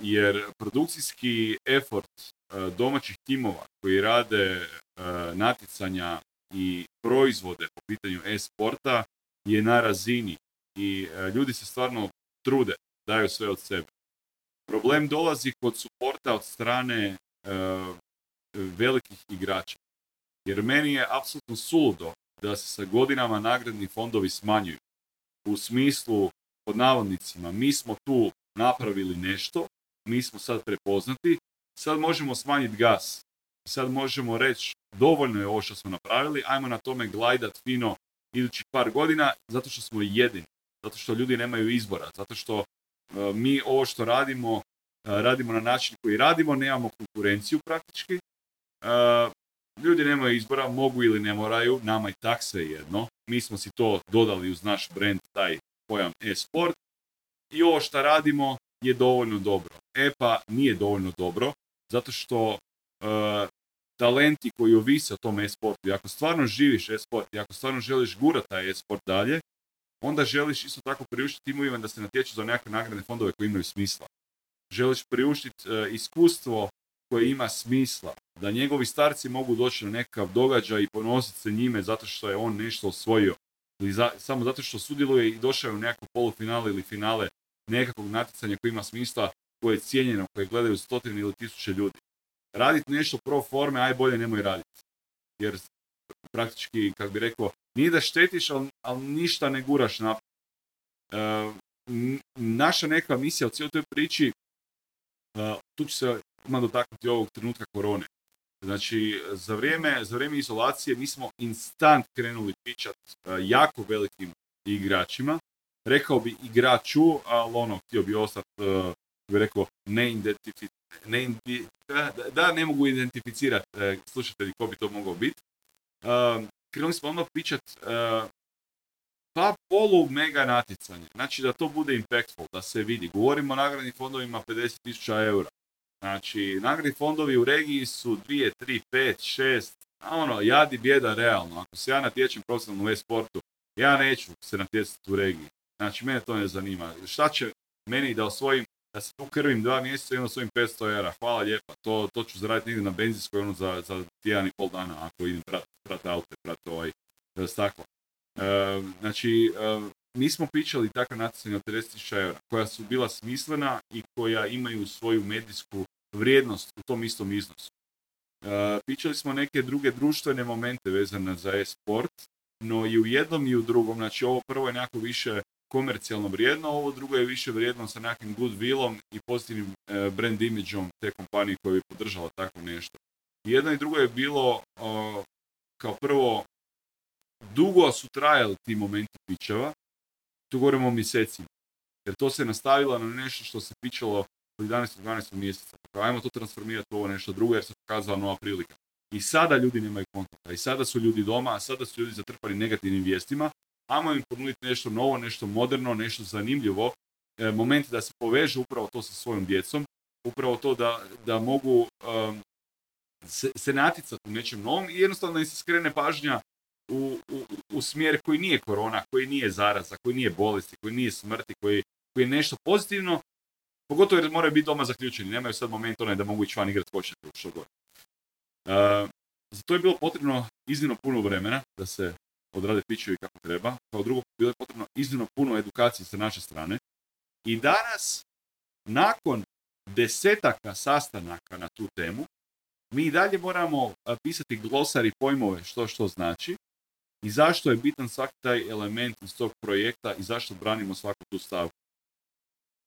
jer produkcijski effort uh, domaćih timova koji rade uh, natjecanja i proizvode po pitanju e-sporta je na razini i ljudi se stvarno trude, daju sve od sebe. Problem dolazi kod suporta od strane e, velikih igrača. Jer meni je apsolutno suludo da se sa godinama nagradni fondovi smanjuju. U smislu, pod navodnicima, mi smo tu napravili nešto, mi smo sad prepoznati, sad možemo smanjiti gas. Sad možemo reći, dovoljno je ovo što smo napravili, ajmo na tome glajdat fino idućih par godina, zato što smo jedini, zato što ljudi nemaju izbora, zato što mi ovo što radimo, e, radimo na način koji radimo, nemamo konkurenciju praktički. E, ljudi nemaju izbora, mogu ili ne moraju, nama i tak sve jedno. Mi smo si to dodali uz naš brand, taj pojam e-sport. I ovo što radimo je dovoljno dobro. E pa nije dovoljno dobro, zato što talenti koji ovise o tom e-sportu, ako stvarno živiš e-sport, i ako stvarno želiš gurati taj e-sport dalje, onda želiš isto tako priuštiti timovima da se natječu za nekakve nagradne fondove koji imaju smisla. Želiš priuštiti e, iskustvo koje ima smisla, da njegovi starci mogu doći na nekakav događaj i ponositi se njime zato što je on nešto osvojio. Ili samo zato što sudjeluje i došao u nekakvo polufinale ili finale nekakvog natjecanja koje ima smisla, koje je cijenjeno, koje gledaju stotine ili tisuće ljudi raditi nešto pro forme, aj bolje nemoj raditi. Jer praktički, kako bi rekao, nije da štetiš, ali, ali ništa ne guraš na Uh, naša neka misija u cijeloj toj priči, uh, tu ću se ima dotaknuti ovog trenutka korone. Znači, za vrijeme, za vrijeme izolacije mi smo instant krenuli pričat uh, jako velikim igračima. Rekao bi igraču, ali ono, htio bi ostati, bi rekao, ne, ne, da, ne mogu identificirati e, slušatelji ko bi to mogao biti. Uh, krenuli smo odmah pričat pa polu mega natjecanje. Znači da to bude impactful, da se vidi. Govorimo o nagradnim fondovima 50.000 eura. Znači, nagradni fondovi u regiji su 2, 3, 5, 6, a ono, jadi bjeda realno. Ako se ja natječem profesionalno u e-sportu, ja neću se natjecati u regiji. Znači, mene to ne zanima. Šta će meni da osvojim da se tu krvim dva mjeseca i onda svojim 500 eura. Hvala lijepa. To, to ću zaraditi negdje na benzinskoj ono za, za tjedan i pol dana ako idem prat, prat aute, prat ovaj e, staklo. E, znači, e, mi smo pričali takve natjecanja od 50.000 eura koja su bila smislena i koja imaju svoju medijsku vrijednost u tom istom iznosu. E, pričali smo neke druge društvene momente vezane za e-sport, no i u jednom i u drugom, znači ovo prvo je nekako više komercijalno vrijedno, ovo drugo je više vrijedno sa nekim goodwillom i pozitivnim e, brand imidžom te kompanije koja bi podržala tako nešto. Jedno i drugo je bilo kao prvo dugo su trajali ti momenti pičeva, tu govorimo o mjesecima, jer to se nastavilo na nešto što se pičalo u 11. 12. mjeseca. Ajmo to transformirati u ovo nešto drugo jer se pokazala nova prilika. I sada ljudi nemaju kontakta, i sada su ljudi doma, a sada su ljudi zatrpani negativnim vijestima, ajmo im ponuditi nešto novo, nešto moderno, nešto zanimljivo, e, moment da se poveže upravo to sa svojom djecom, upravo to da, da mogu um, se, se naticati u nečem novom i jednostavno im se skrene pažnja u, u, u, smjer koji nije korona, koji nije zaraza, koji nije bolesti, koji nije smrti, koji, koji je nešto pozitivno, pogotovo jer moraju biti doma zaključeni, nemaju sad moment onaj da mogu ići van igrati košarku, što god. Uh, za to je bilo potrebno iznimno puno vremena da se odrade pićevi kako treba. Kao drugo, bilo je potrebno iznimno puno edukacije sa naše strane. I danas, nakon desetaka sastanaka na tu temu, mi i dalje moramo pisati glosari pojmove što što znači i zašto je bitan svaki taj element iz tog projekta i zašto branimo svaku tu stavku.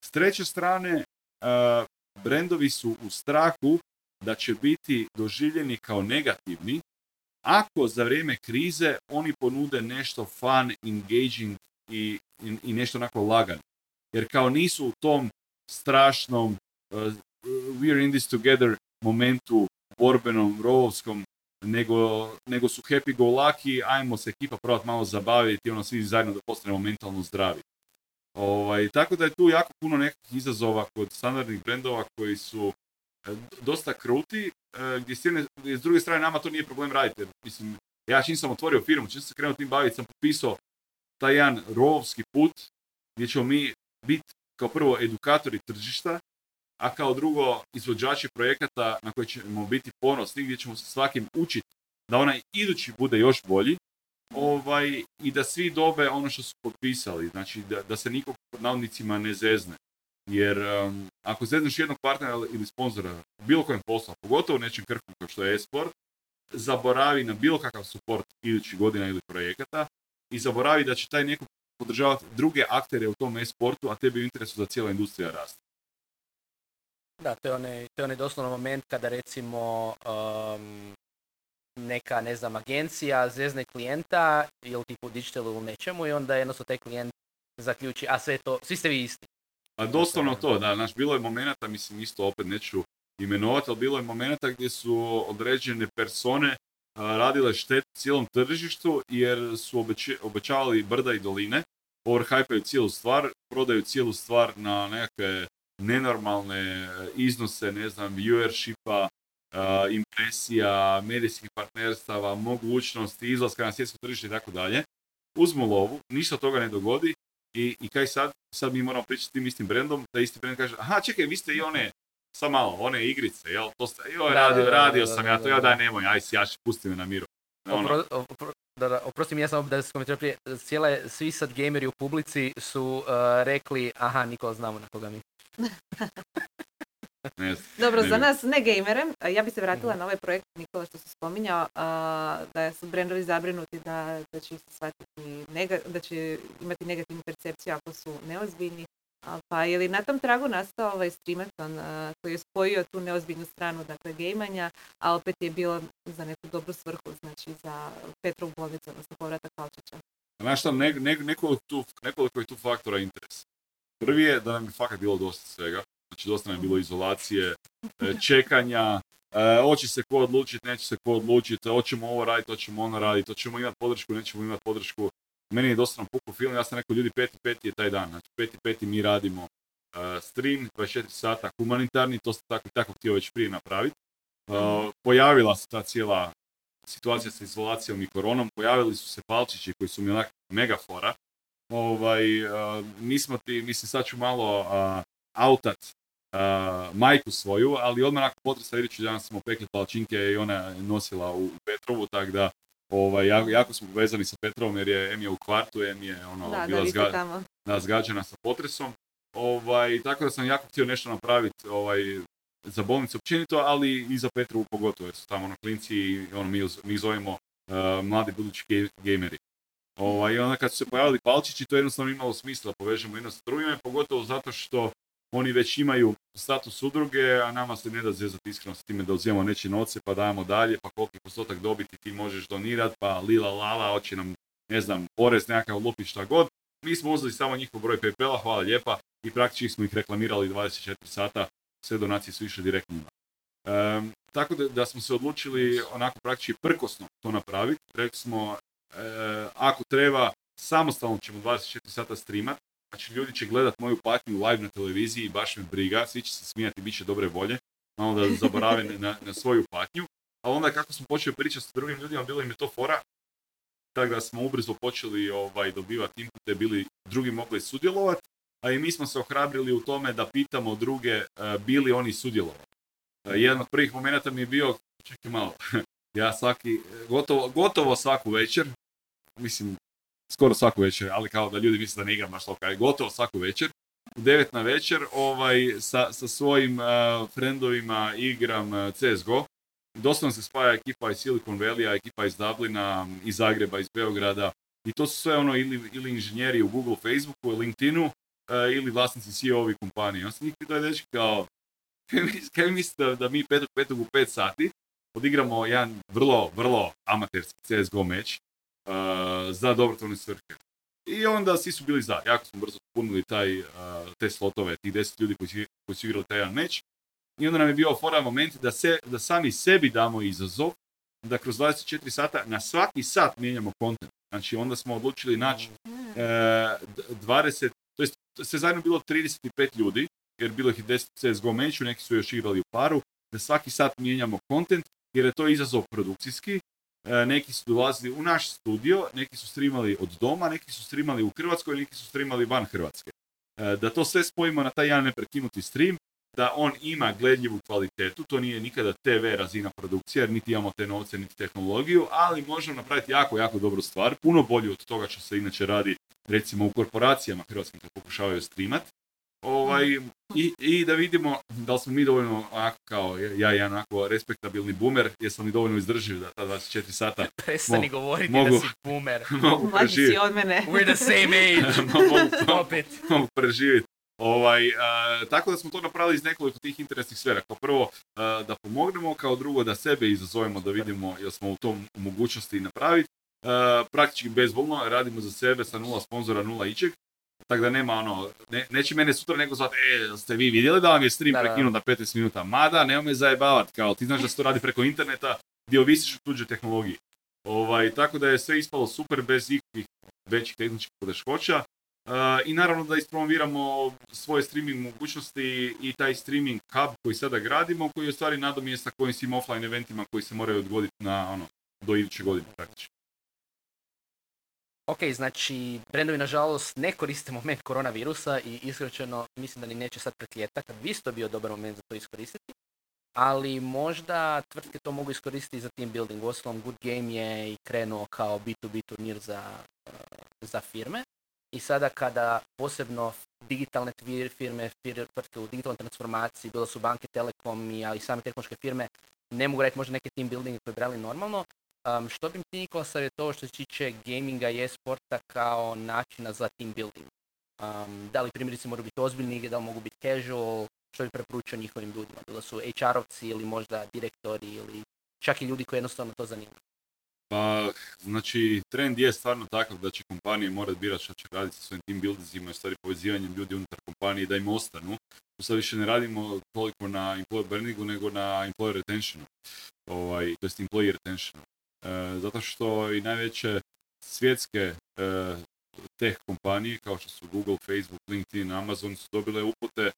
S treće strane, brendovi su u strahu da će biti doživljeni kao negativni ako za vrijeme krize oni ponude nešto fun, engaging i, i, i nešto onako lagano. Jer kao nisu u tom strašnom uh, we're in this together momentu borbenom, rovovskom, nego, nego su happy go lucky, ajmo se ekipa probati malo zabaviti, ono svi zajedno da postanemo mentalno zdravi. Ovaj, tako da je tu jako puno nekakvih izazova kod standardnih brendova koji su dosta kruti, gdje s, s druge strane nama to nije problem raditi. mislim, ja čim sam otvorio firmu, čim sam se krenuo tim baviti, sam popisao taj jedan rovski put gdje ćemo mi biti kao prvo edukatori tržišta, a kao drugo izvođači projekata na koje ćemo biti ponosni, gdje ćemo se svakim učiti da onaj idući bude još bolji ovaj, i da svi dobe ono što su potpisali, znači da, da se nikog pod navodnicima ne zezne. Jer um, ako zezneš jednog partnera ili sponzora u bilo kojem poslu, pogotovo nečem krhkom kao što je e-sport, zaboravi na bilo kakav suport idućih godina ili projekata i zaboravi da će taj neko podržavati druge aktere u tom e-sportu, a tebi u interesu da cijela industrija raste. Da, to je onaj, to je onaj doslovno moment kada recimo um, neka, ne znam, agencija zezne klijenta ili tipu digitalu ili nečemu i onda jednostavno taj klijent zaključi, a sve to, svi ste vi isti. A doslovno to, da, znaš, bilo je momenata, mislim isto opet neću imenovati, ali bilo je momenata gdje su određene persone a, radile štetu cijelom tržištu jer su obećavali brda i doline, overhypaju cijelu stvar, prodaju cijelu stvar na nekakve nenormalne e, iznose, ne znam, viewershipa, a, impresija, medijskih partnerstava, mogućnosti, izlaska na svjetsko tržište i tako dalje. Uzmu lovu, ništa toga ne dogodi i, i kaj sad? Sad mi moramo pričati s tim istim brendom, da isti brend kaže, aha čekaj, vi ste i one, sad malo, one igrice, jel? To ste, joj, Da, radio, da, da, radio da, sam da, ja to, ja da. daj nemoj, aj si jaši, pusti me na miru. Ono, Opro, opro- da, da, oprosti mi, ja sam da se komentirao prije, cijela, je- svi sad gameri u publici su uh, rekli, aha, Nikola znamo na koga mi. [LAUGHS] Dobro, Ne za nas ne gamere, ja bi se vratila na ovaj projekt Nikola što si spominjao, da su brendovi zabrinuti da, da će se shvatiti, nega- da će imati negativnu percepciju ako su neozbiljni. Pa je li na tom tragu nastao ovaj streamathon koji je spojio tu neozbiljnu stranu, dakle, gejmanja, a opet je bilo za neku dobru svrhu, znači za Petrovu bolnicu, odnosno povratak Kalčića. Znaš šta, ne, ne- nekoliko, tu, nekoliko je tu faktora interesa. Prvi je da nam je fakat bilo dosta svega. Znači, dosta nam je bilo izolacije, e, čekanja, e, hoće se ko odlučiti, neće se ko odlučiti, hoćemo ovo raditi, hoćemo ono raditi, hoćemo imati podršku, nećemo imati podršku. Meni je dosta nam pukao film, ja sam rekao ljudi peti, peti je taj dan, znači peti, peti mi radimo e, stream, 24 sata humanitarni, to sam tako, tako htio već prije napraviti. Pojavila se ta cijela situacija sa izolacijom i koronom, pojavili su se palčići koji su mi onak mega fora. Ovaj, nismo ti, mislim sad ću malo a, autat a, majku svoju, ali odmah nakon potresa idući dan smo pekli palčinke i ona je nosila u, Petrovu, tako da ovaj, jako, jako smo povezani sa Petrovom jer je, em je u kvartu, em je ono, Da, bila zga- da, zgađena sa potresom. Ovaj, tako da sam jako htio nešto napraviti ovaj, za bolnicu općenito, ali i za Petrovu pogotovo, jer su tamo ono klinci i ono, mi, mi zovemo uh, mladi budući ge- gameri. Ovaj, I onda kad su se pojavili palčići, to je jednostavno imalo smisla povežemo jedno s drugime, pogotovo zato što oni već imaju status udruge, a nama se ne da zezati iskreno s time da uzimamo nečije novce pa dajemo dalje, pa koliki postotak dobiti ti možeš donirati, pa lila lala, hoće nam, ne znam, porez nekakav lupi šta god. Mi smo uzeli samo njihov broj PayPala, hvala lijepa, i praktički smo ih reklamirali 24 sata, sve donacije su išle direktno. Em, tako da, da smo se odlučili onako praktički prkosno to napraviti. Rekli smo, e, ako treba, samostalno ćemo 24 sata streamat, znači ljudi će gledat moju patnju live na televiziji, baš me briga, svi će se smijati, bit će dobre volje, malo da [LAUGHS] zaborave na, na svoju patnju. A onda kako smo počeli pričati s drugim ljudima, bilo im je to fora, tako da smo ubrzo počeli ovaj, dobivati inpute, bili drugi mogli sudjelovati, a i mi smo se ohrabrili u tome da pitamo druge e, bili oni sudjelovali. E, jedan od prvih momenata mi je bio, čekaj malo, [LAUGHS] ja svaki, gotovo, gotovo svaku večer, mislim, skoro svaku večer, ali kao da ljudi misle da ne igram baš ali gotovo svaku večer, u devet na večer, ovaj, sa, sa svojim e, frendovima igram e, CSGO, doslovno se spaja ekipa iz Silicon Valley, ekipa iz Dublina, iz Zagreba, iz Beograda, i to su sve ono ili, ili inženjeri u Google, Facebooku, LinkedInu, e, ili vlasnici CEO-ovi kompanije. On se njih pitao, dečki, kao, [LAUGHS] kaj mis- kaj mislite da, da mi petog petog u pet sati odigramo jedan vrlo, vrlo amaterski CSGO meč? uh, za dobrotvorne svrhe. I onda svi su bili za. Jako smo brzo punili taj, uh, te slotove, tih 10 ljudi koji su, koji su igrali taj jedan meč. I onda nam je bio fora moment da, se, da sami sebi damo izazov, da kroz 24 sata na svaki sat mijenjamo kontent. Znači onda smo odlučili naći e, d- 20, to jest sve zajedno bilo 35 ljudi, jer bilo ih je 10 u CSGO meču, neki su još igrali u paru, da svaki sat mijenjamo kontent, jer je to izazov produkcijski. E, neki su dolazili u naš studio, neki su streamali od doma, neki su streamali u Hrvatskoj, neki su streamali van Hrvatske. E, da to sve spojimo na taj jedan neprekinuti stream, da on ima gledljivu kvalitetu, to nije nikada TV razina produkcije, jer niti imamo te novce, niti tehnologiju, ali možemo napraviti jako, jako dobru stvar, puno bolju od toga što se inače radi recimo u korporacijama hrvatskim kad pokušavaju streamat. Ovaj, i, I da vidimo da li smo mi dovoljno, onako kao ja i jedan onako respektabilni boomer, jesam li dovoljno izdrživ da ta 24 sata [LAUGHS] Prestani Mo- govoriti mogu. da si boomer. [LAUGHS] mogu Mlađi si preživjeti. od mene. We're the same [LAUGHS] age. mogu, preživjeti Ovaj, tako da smo to napravili iz nekoliko tih interesnih sfera. Kao prvo da pomognemo, kao drugo da sebe izazovemo da vidimo jel smo u tom mogućnosti napraviti. praktički bezbolno, radimo za sebe sa nula sponzora, nula ičeg. Tako da nema ono, ne, neće mene sutra neko zvati, e, ste vi vidjeli da vam je stream prekinut na 15 minuta? Mada, nema me zajebavat, kao ti znaš da se to radi preko interneta, gdje ovisiš o tuđoj tehnologiji. Ovaj, tako da je sve ispalo super bez ikakvih većih tehničkih poteškoća. I naravno da ispromoviramo svoje streaming mogućnosti i taj streaming hub koji sada gradimo, koji je u stvari nadomjesta kojim svim offline eventima koji se moraju odgoditi na ono, do iduće godine praktički. Ok, znači, brendovi nažalost ne koriste moment koronavirusa i iskreno mislim da ni neće sad pred ljeta, kad bi isto bio dobar moment za to iskoristiti. Ali možda tvrtke to mogu iskoristiti za team building. Uostalom, Good Game je i krenuo kao B2B turnir za, eh, za firme. I sada kada posebno digitalne firme, tvrtke u digitalnoj transformaciji, bilo su banke, telekom i same tehnološke firme, ne mogu raditi možda neke team building koje bi radili normalno, Um, što bi ti Nikola savjetovao što se tiče gaminga i e-sporta kao načina za team building? Um, da li primjerice moraju biti ozbiljni igre, da li mogu biti casual, što bi preporučio njihovim ljudima? Da su HR-ovci ili možda direktori ili čak i ljudi koji jednostavno to zanimaju? Pa, znači, trend je stvarno takav da će kompanije morati birati što će raditi sa svojim team buildingsima i stvari povezivanjem ljudi unutar kompanije da im ostanu. Tu sad više ne radimo toliko na employer brandingu nego na employer retentionu, ovaj, to jest employee retentionu. E, zato što i najveće svjetske e, teh kompanije kao što su Google, Facebook, LinkedIn, Amazon su dobile upute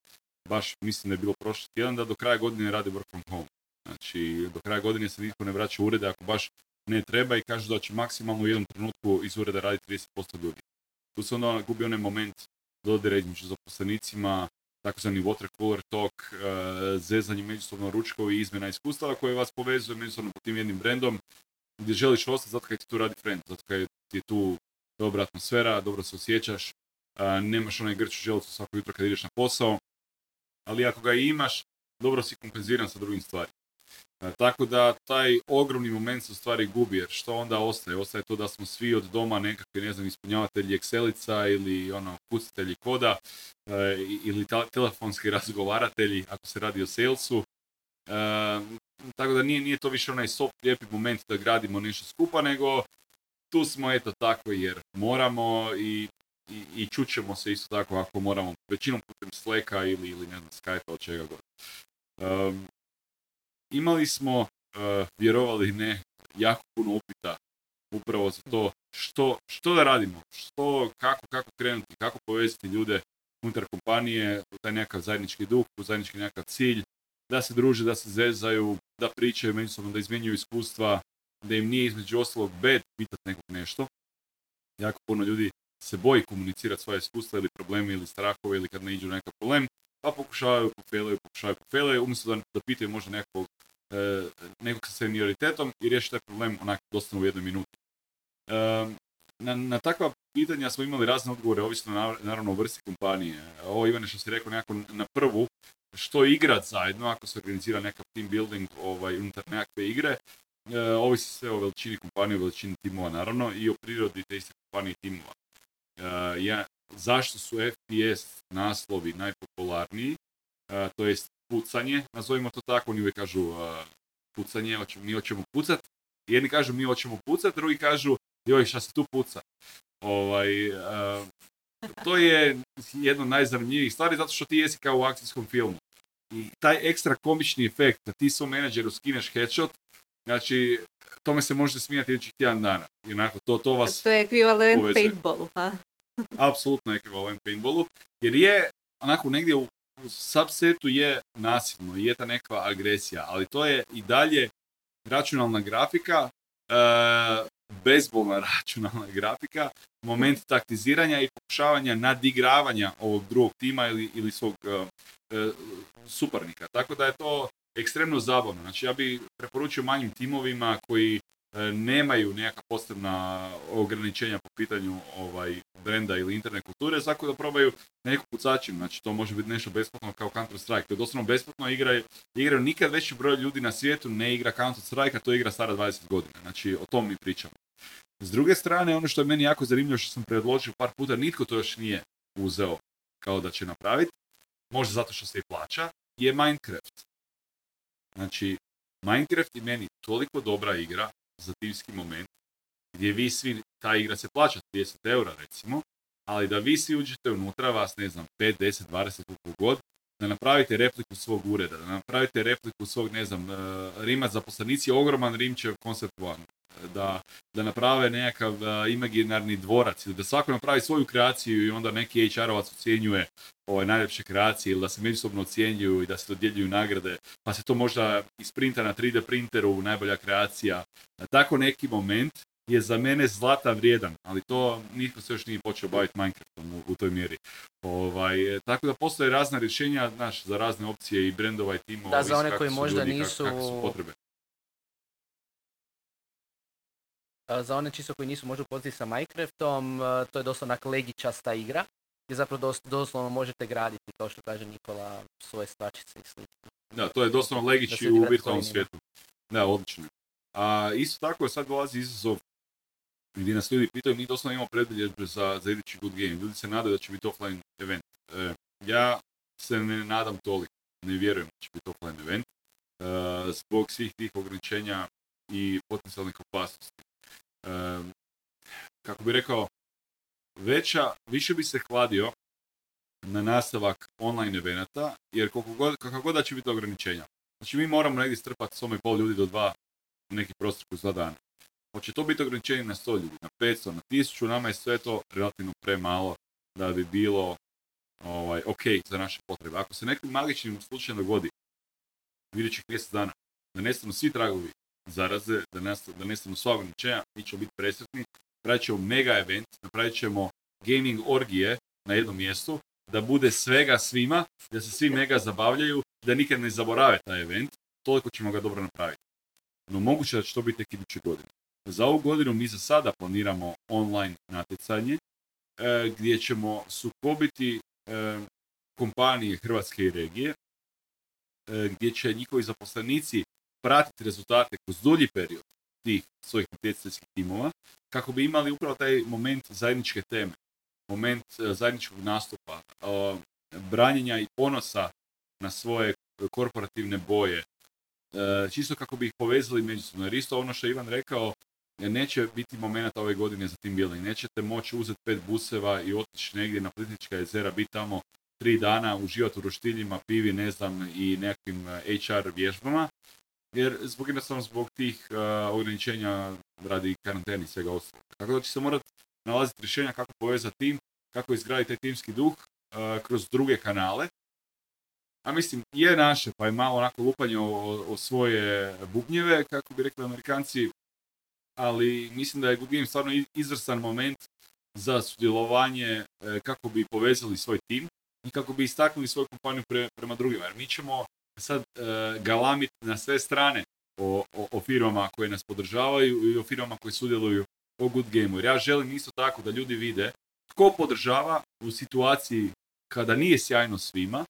baš mislim da je bilo prošli tjedan da do kraja godine radi work from home. Znači do kraja godine se nitko ne vraća u urede ako baš ne treba i kažu da će maksimalno u jednom trenutku iz ureda raditi 30% ljudi. Tu se onda gubi onaj moment dodire između zaposlenicima, takozvani water cooler talk, uh, zezanje međusobno ručkovi i izmjena iskustava koje vas povezuje međusobno pod tim jednim brendom gdje želiš ostati zato kad ti tu radi friend, zato kad ti je tu dobra atmosfera, dobro se osjećaš, nemaš onaj grč u svako jutro kad ideš na posao, ali ako ga imaš, dobro si kompenziran sa drugim stvarima. tako da taj ogromni moment se u stvari gubi, jer što onda ostaje? Ostaje to da smo svi od doma nekakvi, ne znam, ispunjavatelji Excelica ili ono, pucatelji koda ili telefonski razgovaratelji ako se radi o salesu. Tako da nije, nije to više onaj soft lijepi moment da gradimo nešto skupa, nego tu smo eto tako jer moramo i, i, i čućemo se isto tako ako moramo većinom putem Slacka ili, ili ne znam Skype od čega god. Um, imali smo, uh, vjerovali ne, jako puno upita upravo za to što, što da radimo, što, kako, kako krenuti, kako povezati ljude unutar kompanije, taj nekakav zajednički duh, zajednički nekakav cilj, da se druže, da se zezaju, da pričaju međusobno, da izmjenjuju iskustva, da im nije između ostalog bed pitati nekog nešto. Jako puno ljudi se boji komunicirati svoje iskustva ili probleme ili strahove ili kad ne iđu nekakav problem, pa pokušavaju, pofelaju, pokušavaju, pofelaju, umjesto da, pitaju možda nekog, e, nekog sa senioritetom i riješi taj problem onako dosta u jednoj minuti. E, na, na takva pitanja smo imali razne odgovore, ovisno naravno o vrsti kompanije. Ovo Ivane što si rekao nekako na prvu, što igrat zajedno, ako se organizira nekav team building ovaj, unutar nekakve igre, e, ovisi sve o veličini kompanije, o veličini timova naravno i o prirodi te iste kompanije timova. E, ja, zašto su FPS naslovi najpopularniji, e, to jest pucanje, nazovimo to tako, oni uvijek kažu e, pucanje, mi hoćemo pucat, jedni kažu mi hoćemo pucat, drugi kažu joj šta se tu puca. Ovaj, e, to je jedno od najzanimljivijih stvari zato što ti jesi kao u akcijskom filmu. I taj ekstra komični efekt da ti svom menadžeru skineš headshot, znači tome se možete smijati idućih tjedan dana. I onako, to, to vas To je ekvivalent paintballu, ha? [LAUGHS] Apsolutno ekvivalent paintballu, jer je onako negdje u subsetu je nasilno, je ta neka agresija, ali to je i dalje računalna grafika, uh, bezbolna računalna grafika, moment taktiziranja i pokušavanja nadigravanja ovog drugog tima ili, ili svog uh, suparnika. Tako da je to ekstremno zabavno. Znači ja bi preporučio manjim timovima koji nemaju neka posebna ograničenja po pitanju ovaj brenda ili internet kulture, tako da probaju neku pucačinu. Znači to može biti nešto besplatno kao Counter Strike. To je doslovno besplatno igra, igraju nikad veći broj ljudi na svijetu ne igra Counter Strike, a to igra stara 20 godina. Znači o tom mi pričamo. S druge strane, ono što je meni jako zanimljivo što sam predložio par puta, nitko to još nije uzeo kao da će napraviti, možda zato što se i plaća, je Minecraft. Znači, Minecraft je meni toliko dobra igra za timski moment, gdje vi svi, ta igra se plaća 30 eura recimo, ali da vi svi uđete unutra, vas ne znam, 5, 10, 20, koliko god, da napravite repliku svog ureda, da napravite repliku svog, ne znam, uh, rimac zaposlenici, ogroman rimčev koncept one, da, da naprave nekakav uh, imaginarni dvorac, ili da svako napravi svoju kreaciju i onda neki HR-ovac ocjenjuje ove najljepše kreacije ili da se međusobno ocjenjuju i da se dodjeljuju nagrade, pa se to možda isprinta na 3D printeru, najbolja kreacija. Tako neki moment je za mene zlata vrijedan, ali to nitko se još nije počeo baviti Minecraftom u, u toj mjeri. Ovaj, tako da postoje razna rješenja znaš, za razne opcije i brendova i timova. Da, za one koji možda ljudi, kak- nisu- kakve su potrebe. Za one čisto koji nisu možda upoznati sa Minecraftom, to je dosta onak legičasta igra, gdje zapravo dos- doslovno možete graditi, kao što kaže Nikola, svoje stvačice i slično. Da, to je doslovno se u virtualnom svijetu. Da, odlično. A isto tako sad dolazi izazov gdje nas ljudi pitaju, mi doslovno imamo predbilježbe za, za idući good game. Ljudi se nadaju da će biti offline event. E, ja se ne nadam toliko, ne vjerujem da će biti offline event, e, zbog svih tih ograničenja i potencijalnih opasnosti. Kako bi rekao, veća, više bi se hladio na nastavak online evenata, jer koliko god, kako god da će biti ograničenja. Znači mi moramo negdje strpati 100,5 ljudi do dva u neki prostor dva dana. Hoće to biti ograničenje na 100 ljudi, na 500, na 1000, nama je sve to relativno premalo da bi bilo ovaj, ok za naše potrebe. Ako se nekim magičnim slučajem dogodi u idućih mjesec dana, da nestanu svi tragovi zaraze, da, nestanu, da nestanu sva ograničenja, mi ćemo biti presretni, napravit ćemo mega event, napravit ćemo gaming orgije na jednom mjestu, da bude svega svima, da se svi mega zabavljaju, da nikad ne zaborave taj event, toliko ćemo ga dobro napraviti. No moguće da će to biti tek iduće godine. Za ovu godinu mi za sada planiramo online natjecanje e, gdje ćemo sukobiti e, kompanije Hrvatske i regije, e, gdje će njihovi zaposlenici pratiti rezultate kroz dulji period tih svojih natjecateljskih timova, kako bi imali upravo taj moment zajedničke teme, moment e, zajedničkog nastupa, e, branjenja i ponosa na svoje korporativne boje, e, čisto kako bi ih povezali međusobno. Jer ono što je Ivan rekao, jer neće biti momenata ove godine za team building. Nećete moći uzeti pet buseva i otići negdje na Plitvička jezera, biti tamo tri dana, uživati u roštiljima, pivi, ne znam, i nekakvim eh, HR vježbama. Jer zbog jednostavno zbog tih eh, ograničenja radi karanteni i svega ostalog. Tako da će se morati nalaziti rješenja kako povezati tim, kako izgraditi taj timski duh eh, kroz druge kanale. A mislim, je naše, pa je malo onako lupanje o, svoje bubnjeve, kako bi rekli amerikanci, ali mislim da je Good stvarno izvrstan moment za sudjelovanje e, kako bi povezali svoj tim i kako bi istaknuli svoju kompaniju pre- prema drugima. Jer mi ćemo sad e, galamiti na sve strane o, o, o firmama koje nas podržavaju i o firmama koje sudjeluju o Good Gameu. Ja želim isto tako da ljudi vide tko podržava u situaciji kada nije sjajno svima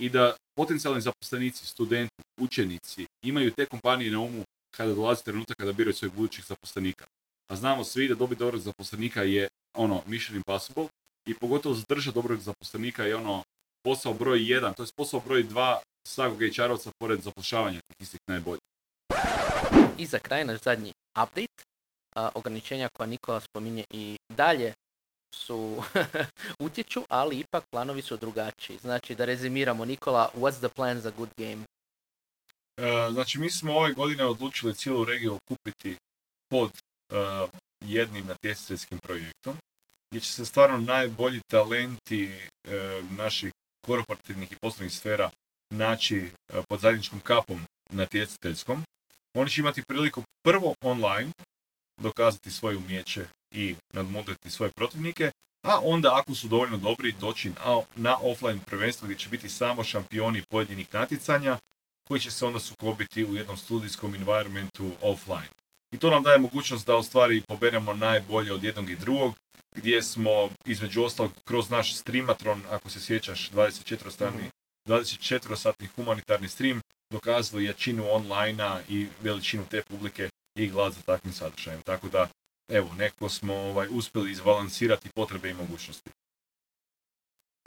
i da potencijalni zaposlenici, studenti, učenici imaju te kompanije na umu kada dolazi trenutak kada biraju svojih budućih zaposlenika. A znamo svi da dobiti dobrog zaposlenika je ono mission impossible i pogotovo zadržati dobrog zaposlenika je ono posao broj jedan, to je posao broj dva svakog HR-ovca pored zapošljavanja tih istih najboljih. I za kraj naš zadnji update, a, ograničenja koja Nikola spominje i dalje su [LAUGHS] utječu, ali ipak planovi su drugačiji. Znači da rezimiramo Nikola, what's the plan za good game? E, Znači, mi smo ove godine odlučili cijelu regiju okupiti pod e, jednim natjecateljskim projektom, gdje će se stvarno najbolji talenti e, naših korporativnih i poslovnih sfera naći e, pod zajedničkom kapom natjecateljskom. Oni će imati priliku prvo online dokazati svoje umjeće i nadmudriti svoje protivnike, a onda ako su dovoljno dobri doći na, na offline prvenstvo gdje će biti samo šampioni pojedinih natjecanja koji će se onda sukobiti u jednom studijskom environmentu offline. I to nam daje mogućnost da u stvari poberemo najbolje od jednog i drugog, gdje smo između ostalog kroz naš streamatron, ako se sjećaš, 24 strani 24-satni humanitarni stream, dokazali jačinu online i veličinu te publike i glad za takvim sadržajem. Tako da, evo, neko smo ovaj, uspjeli izbalansirati potrebe i mogućnosti.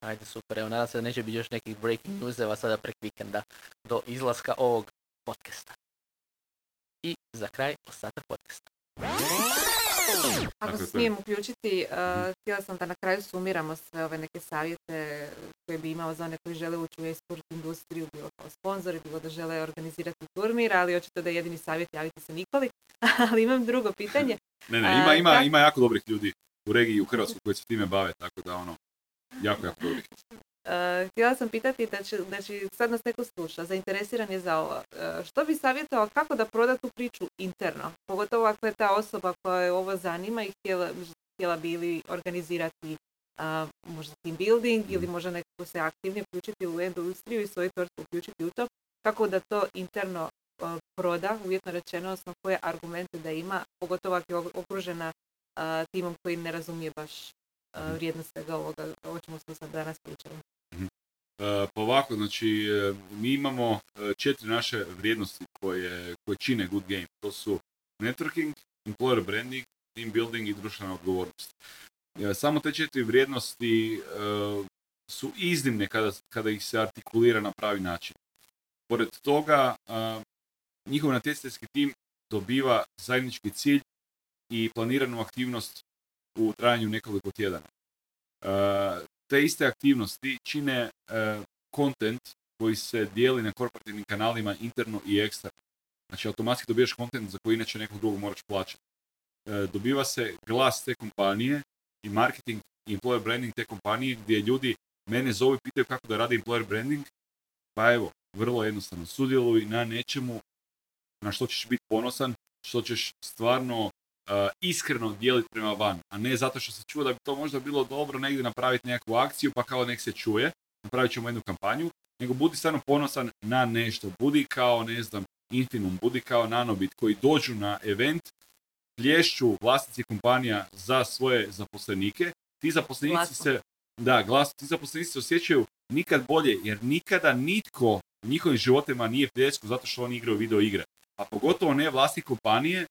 Ajde, super. Evo, nadam se da neće biti još nekih breaking newseva sada prek vikenda do izlaska ovog podcasta. I za kraj ostatak podcasta. Ako se to. smijem uključiti, uh, htjela sam da na kraju sumiramo sve ove neke savjete koje bi imao za one koji žele ući u e-sport industriju, bilo kao sponzori, bilo da žele organizirati turnir, ali očito da je jedini savjet javiti se Nikoli. [LAUGHS] ali imam drugo pitanje. Ne, ne, ima, ima, ima jako dobrih ljudi u regiji i u Hrvatskoj koji se time bave, tako da ono, jako, jako dobrih. Uh, htjela sam pitati će, znači sad nas neko sluša, zainteresiran je za ovo. Uh, što bi savjetovao kako da proda tu priču interno? Pogotovo ako je ta osoba koja je ovo zanima i htjela, htjela bi ili organizirati uh, možda team building ili možda nekako se aktivnije uključiti u industriju i svoju tvrtku uključiti u to. Kako da to interno proda, uvjetno rečeno, odnosno koje argumente da ima, pogotovo ako je okružena timom koji ne razumije baš uh, vrijednost svega ovoga o čemu smo sad danas pričali. E, pa ovako, znači, e, mi imamo e, četiri naše vrijednosti koje, koje čine Good Game. To su networking, employer branding, team building i društvena odgovornost. Samo te četiri vrijednosti su iznimne kada, kada ih se artikulira na pravi način. Pored toga, njihov natjecateljski tim dobiva zajednički cilj i planiranu aktivnost u trajanju nekoliko tjedana. E, te iste aktivnosti čine kontent koji se dijeli na korporativnim kanalima interno i eksterno. Znači automatski dobijaš kontent za koji inače nekog drugog moraš plaćati. E, dobiva se glas te kompanije i marketing i employer branding te kompanije gdje ljudi mene zovu i pitaju kako da radi employer branding. Pa evo, vrlo jednostavno, sudjeluj na nečemu na što ćeš biti ponosan, što ćeš stvarno iskreno dijeliti prema van, a ne zato što se čuo da bi to možda bilo dobro negdje napraviti nekakvu akciju pa kao nek se čuje, napravit ćemo jednu kampanju, nego budi stvarno ponosan na nešto, budi kao, ne znam, Infinum, budi kao Nanobit koji dođu na event, plješću vlasnici kompanija za svoje zaposlenike, ti zaposlenici Glasno. se, da, glasno, ti zaposlenici se osjećaju nikad bolje, jer nikada nitko u njihovim životima nije pljesku zato što oni igraju video igre. A pogotovo ne vlasnik kompanije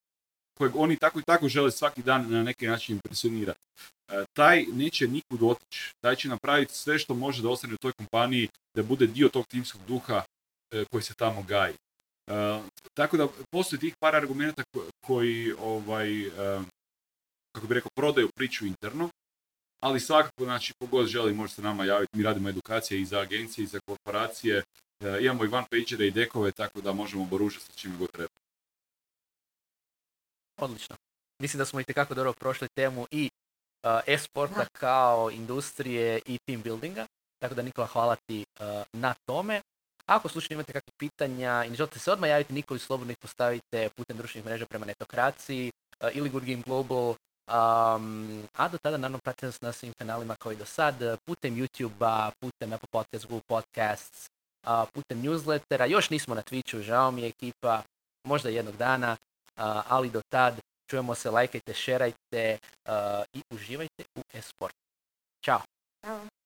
kojeg oni tako i tako žele svaki dan na neki način impresionirati. E, taj neće nikud otići. Taj će napraviti sve što može da ostane u toj kompaniji, da bude dio tog timskog duha e, koji se tamo gaji. E, tako da postoji tih par argumenta ko- koji ovaj, e, kako bi rekao, prodaju priču interno, ali svakako, znači, kogod želi može se nama javiti. Mi radimo edukacije i za agencije i za korporacije. Imamo i one pagere i dekove, tako da možemo boružati sa čime god treba. Odlično. Mislim da smo i tekako dobro prošli temu i uh, e-sporta kao industrije i team buildinga. Tako da Nikola hvala ti uh, na tome. Ako slučajno imate kakvih pitanja i ne želite se odmah javiti Nikoli, slobodno ih postavite putem društvenih mreža prema netokraciji uh, ili Good Game Global. Um, a do tada naravno pratite nas na svim kanalima kao i do sad, putem YouTube-a, putem Apple Podcasts, Google Podcasts, a, putem newslettera. Još nismo na Twitchu, žao mi je ekipa, možda jednog dana, ali do tad čujemo se, lajkajte, šerajte a, i uživajte u e-sport. Ćao! Ćao.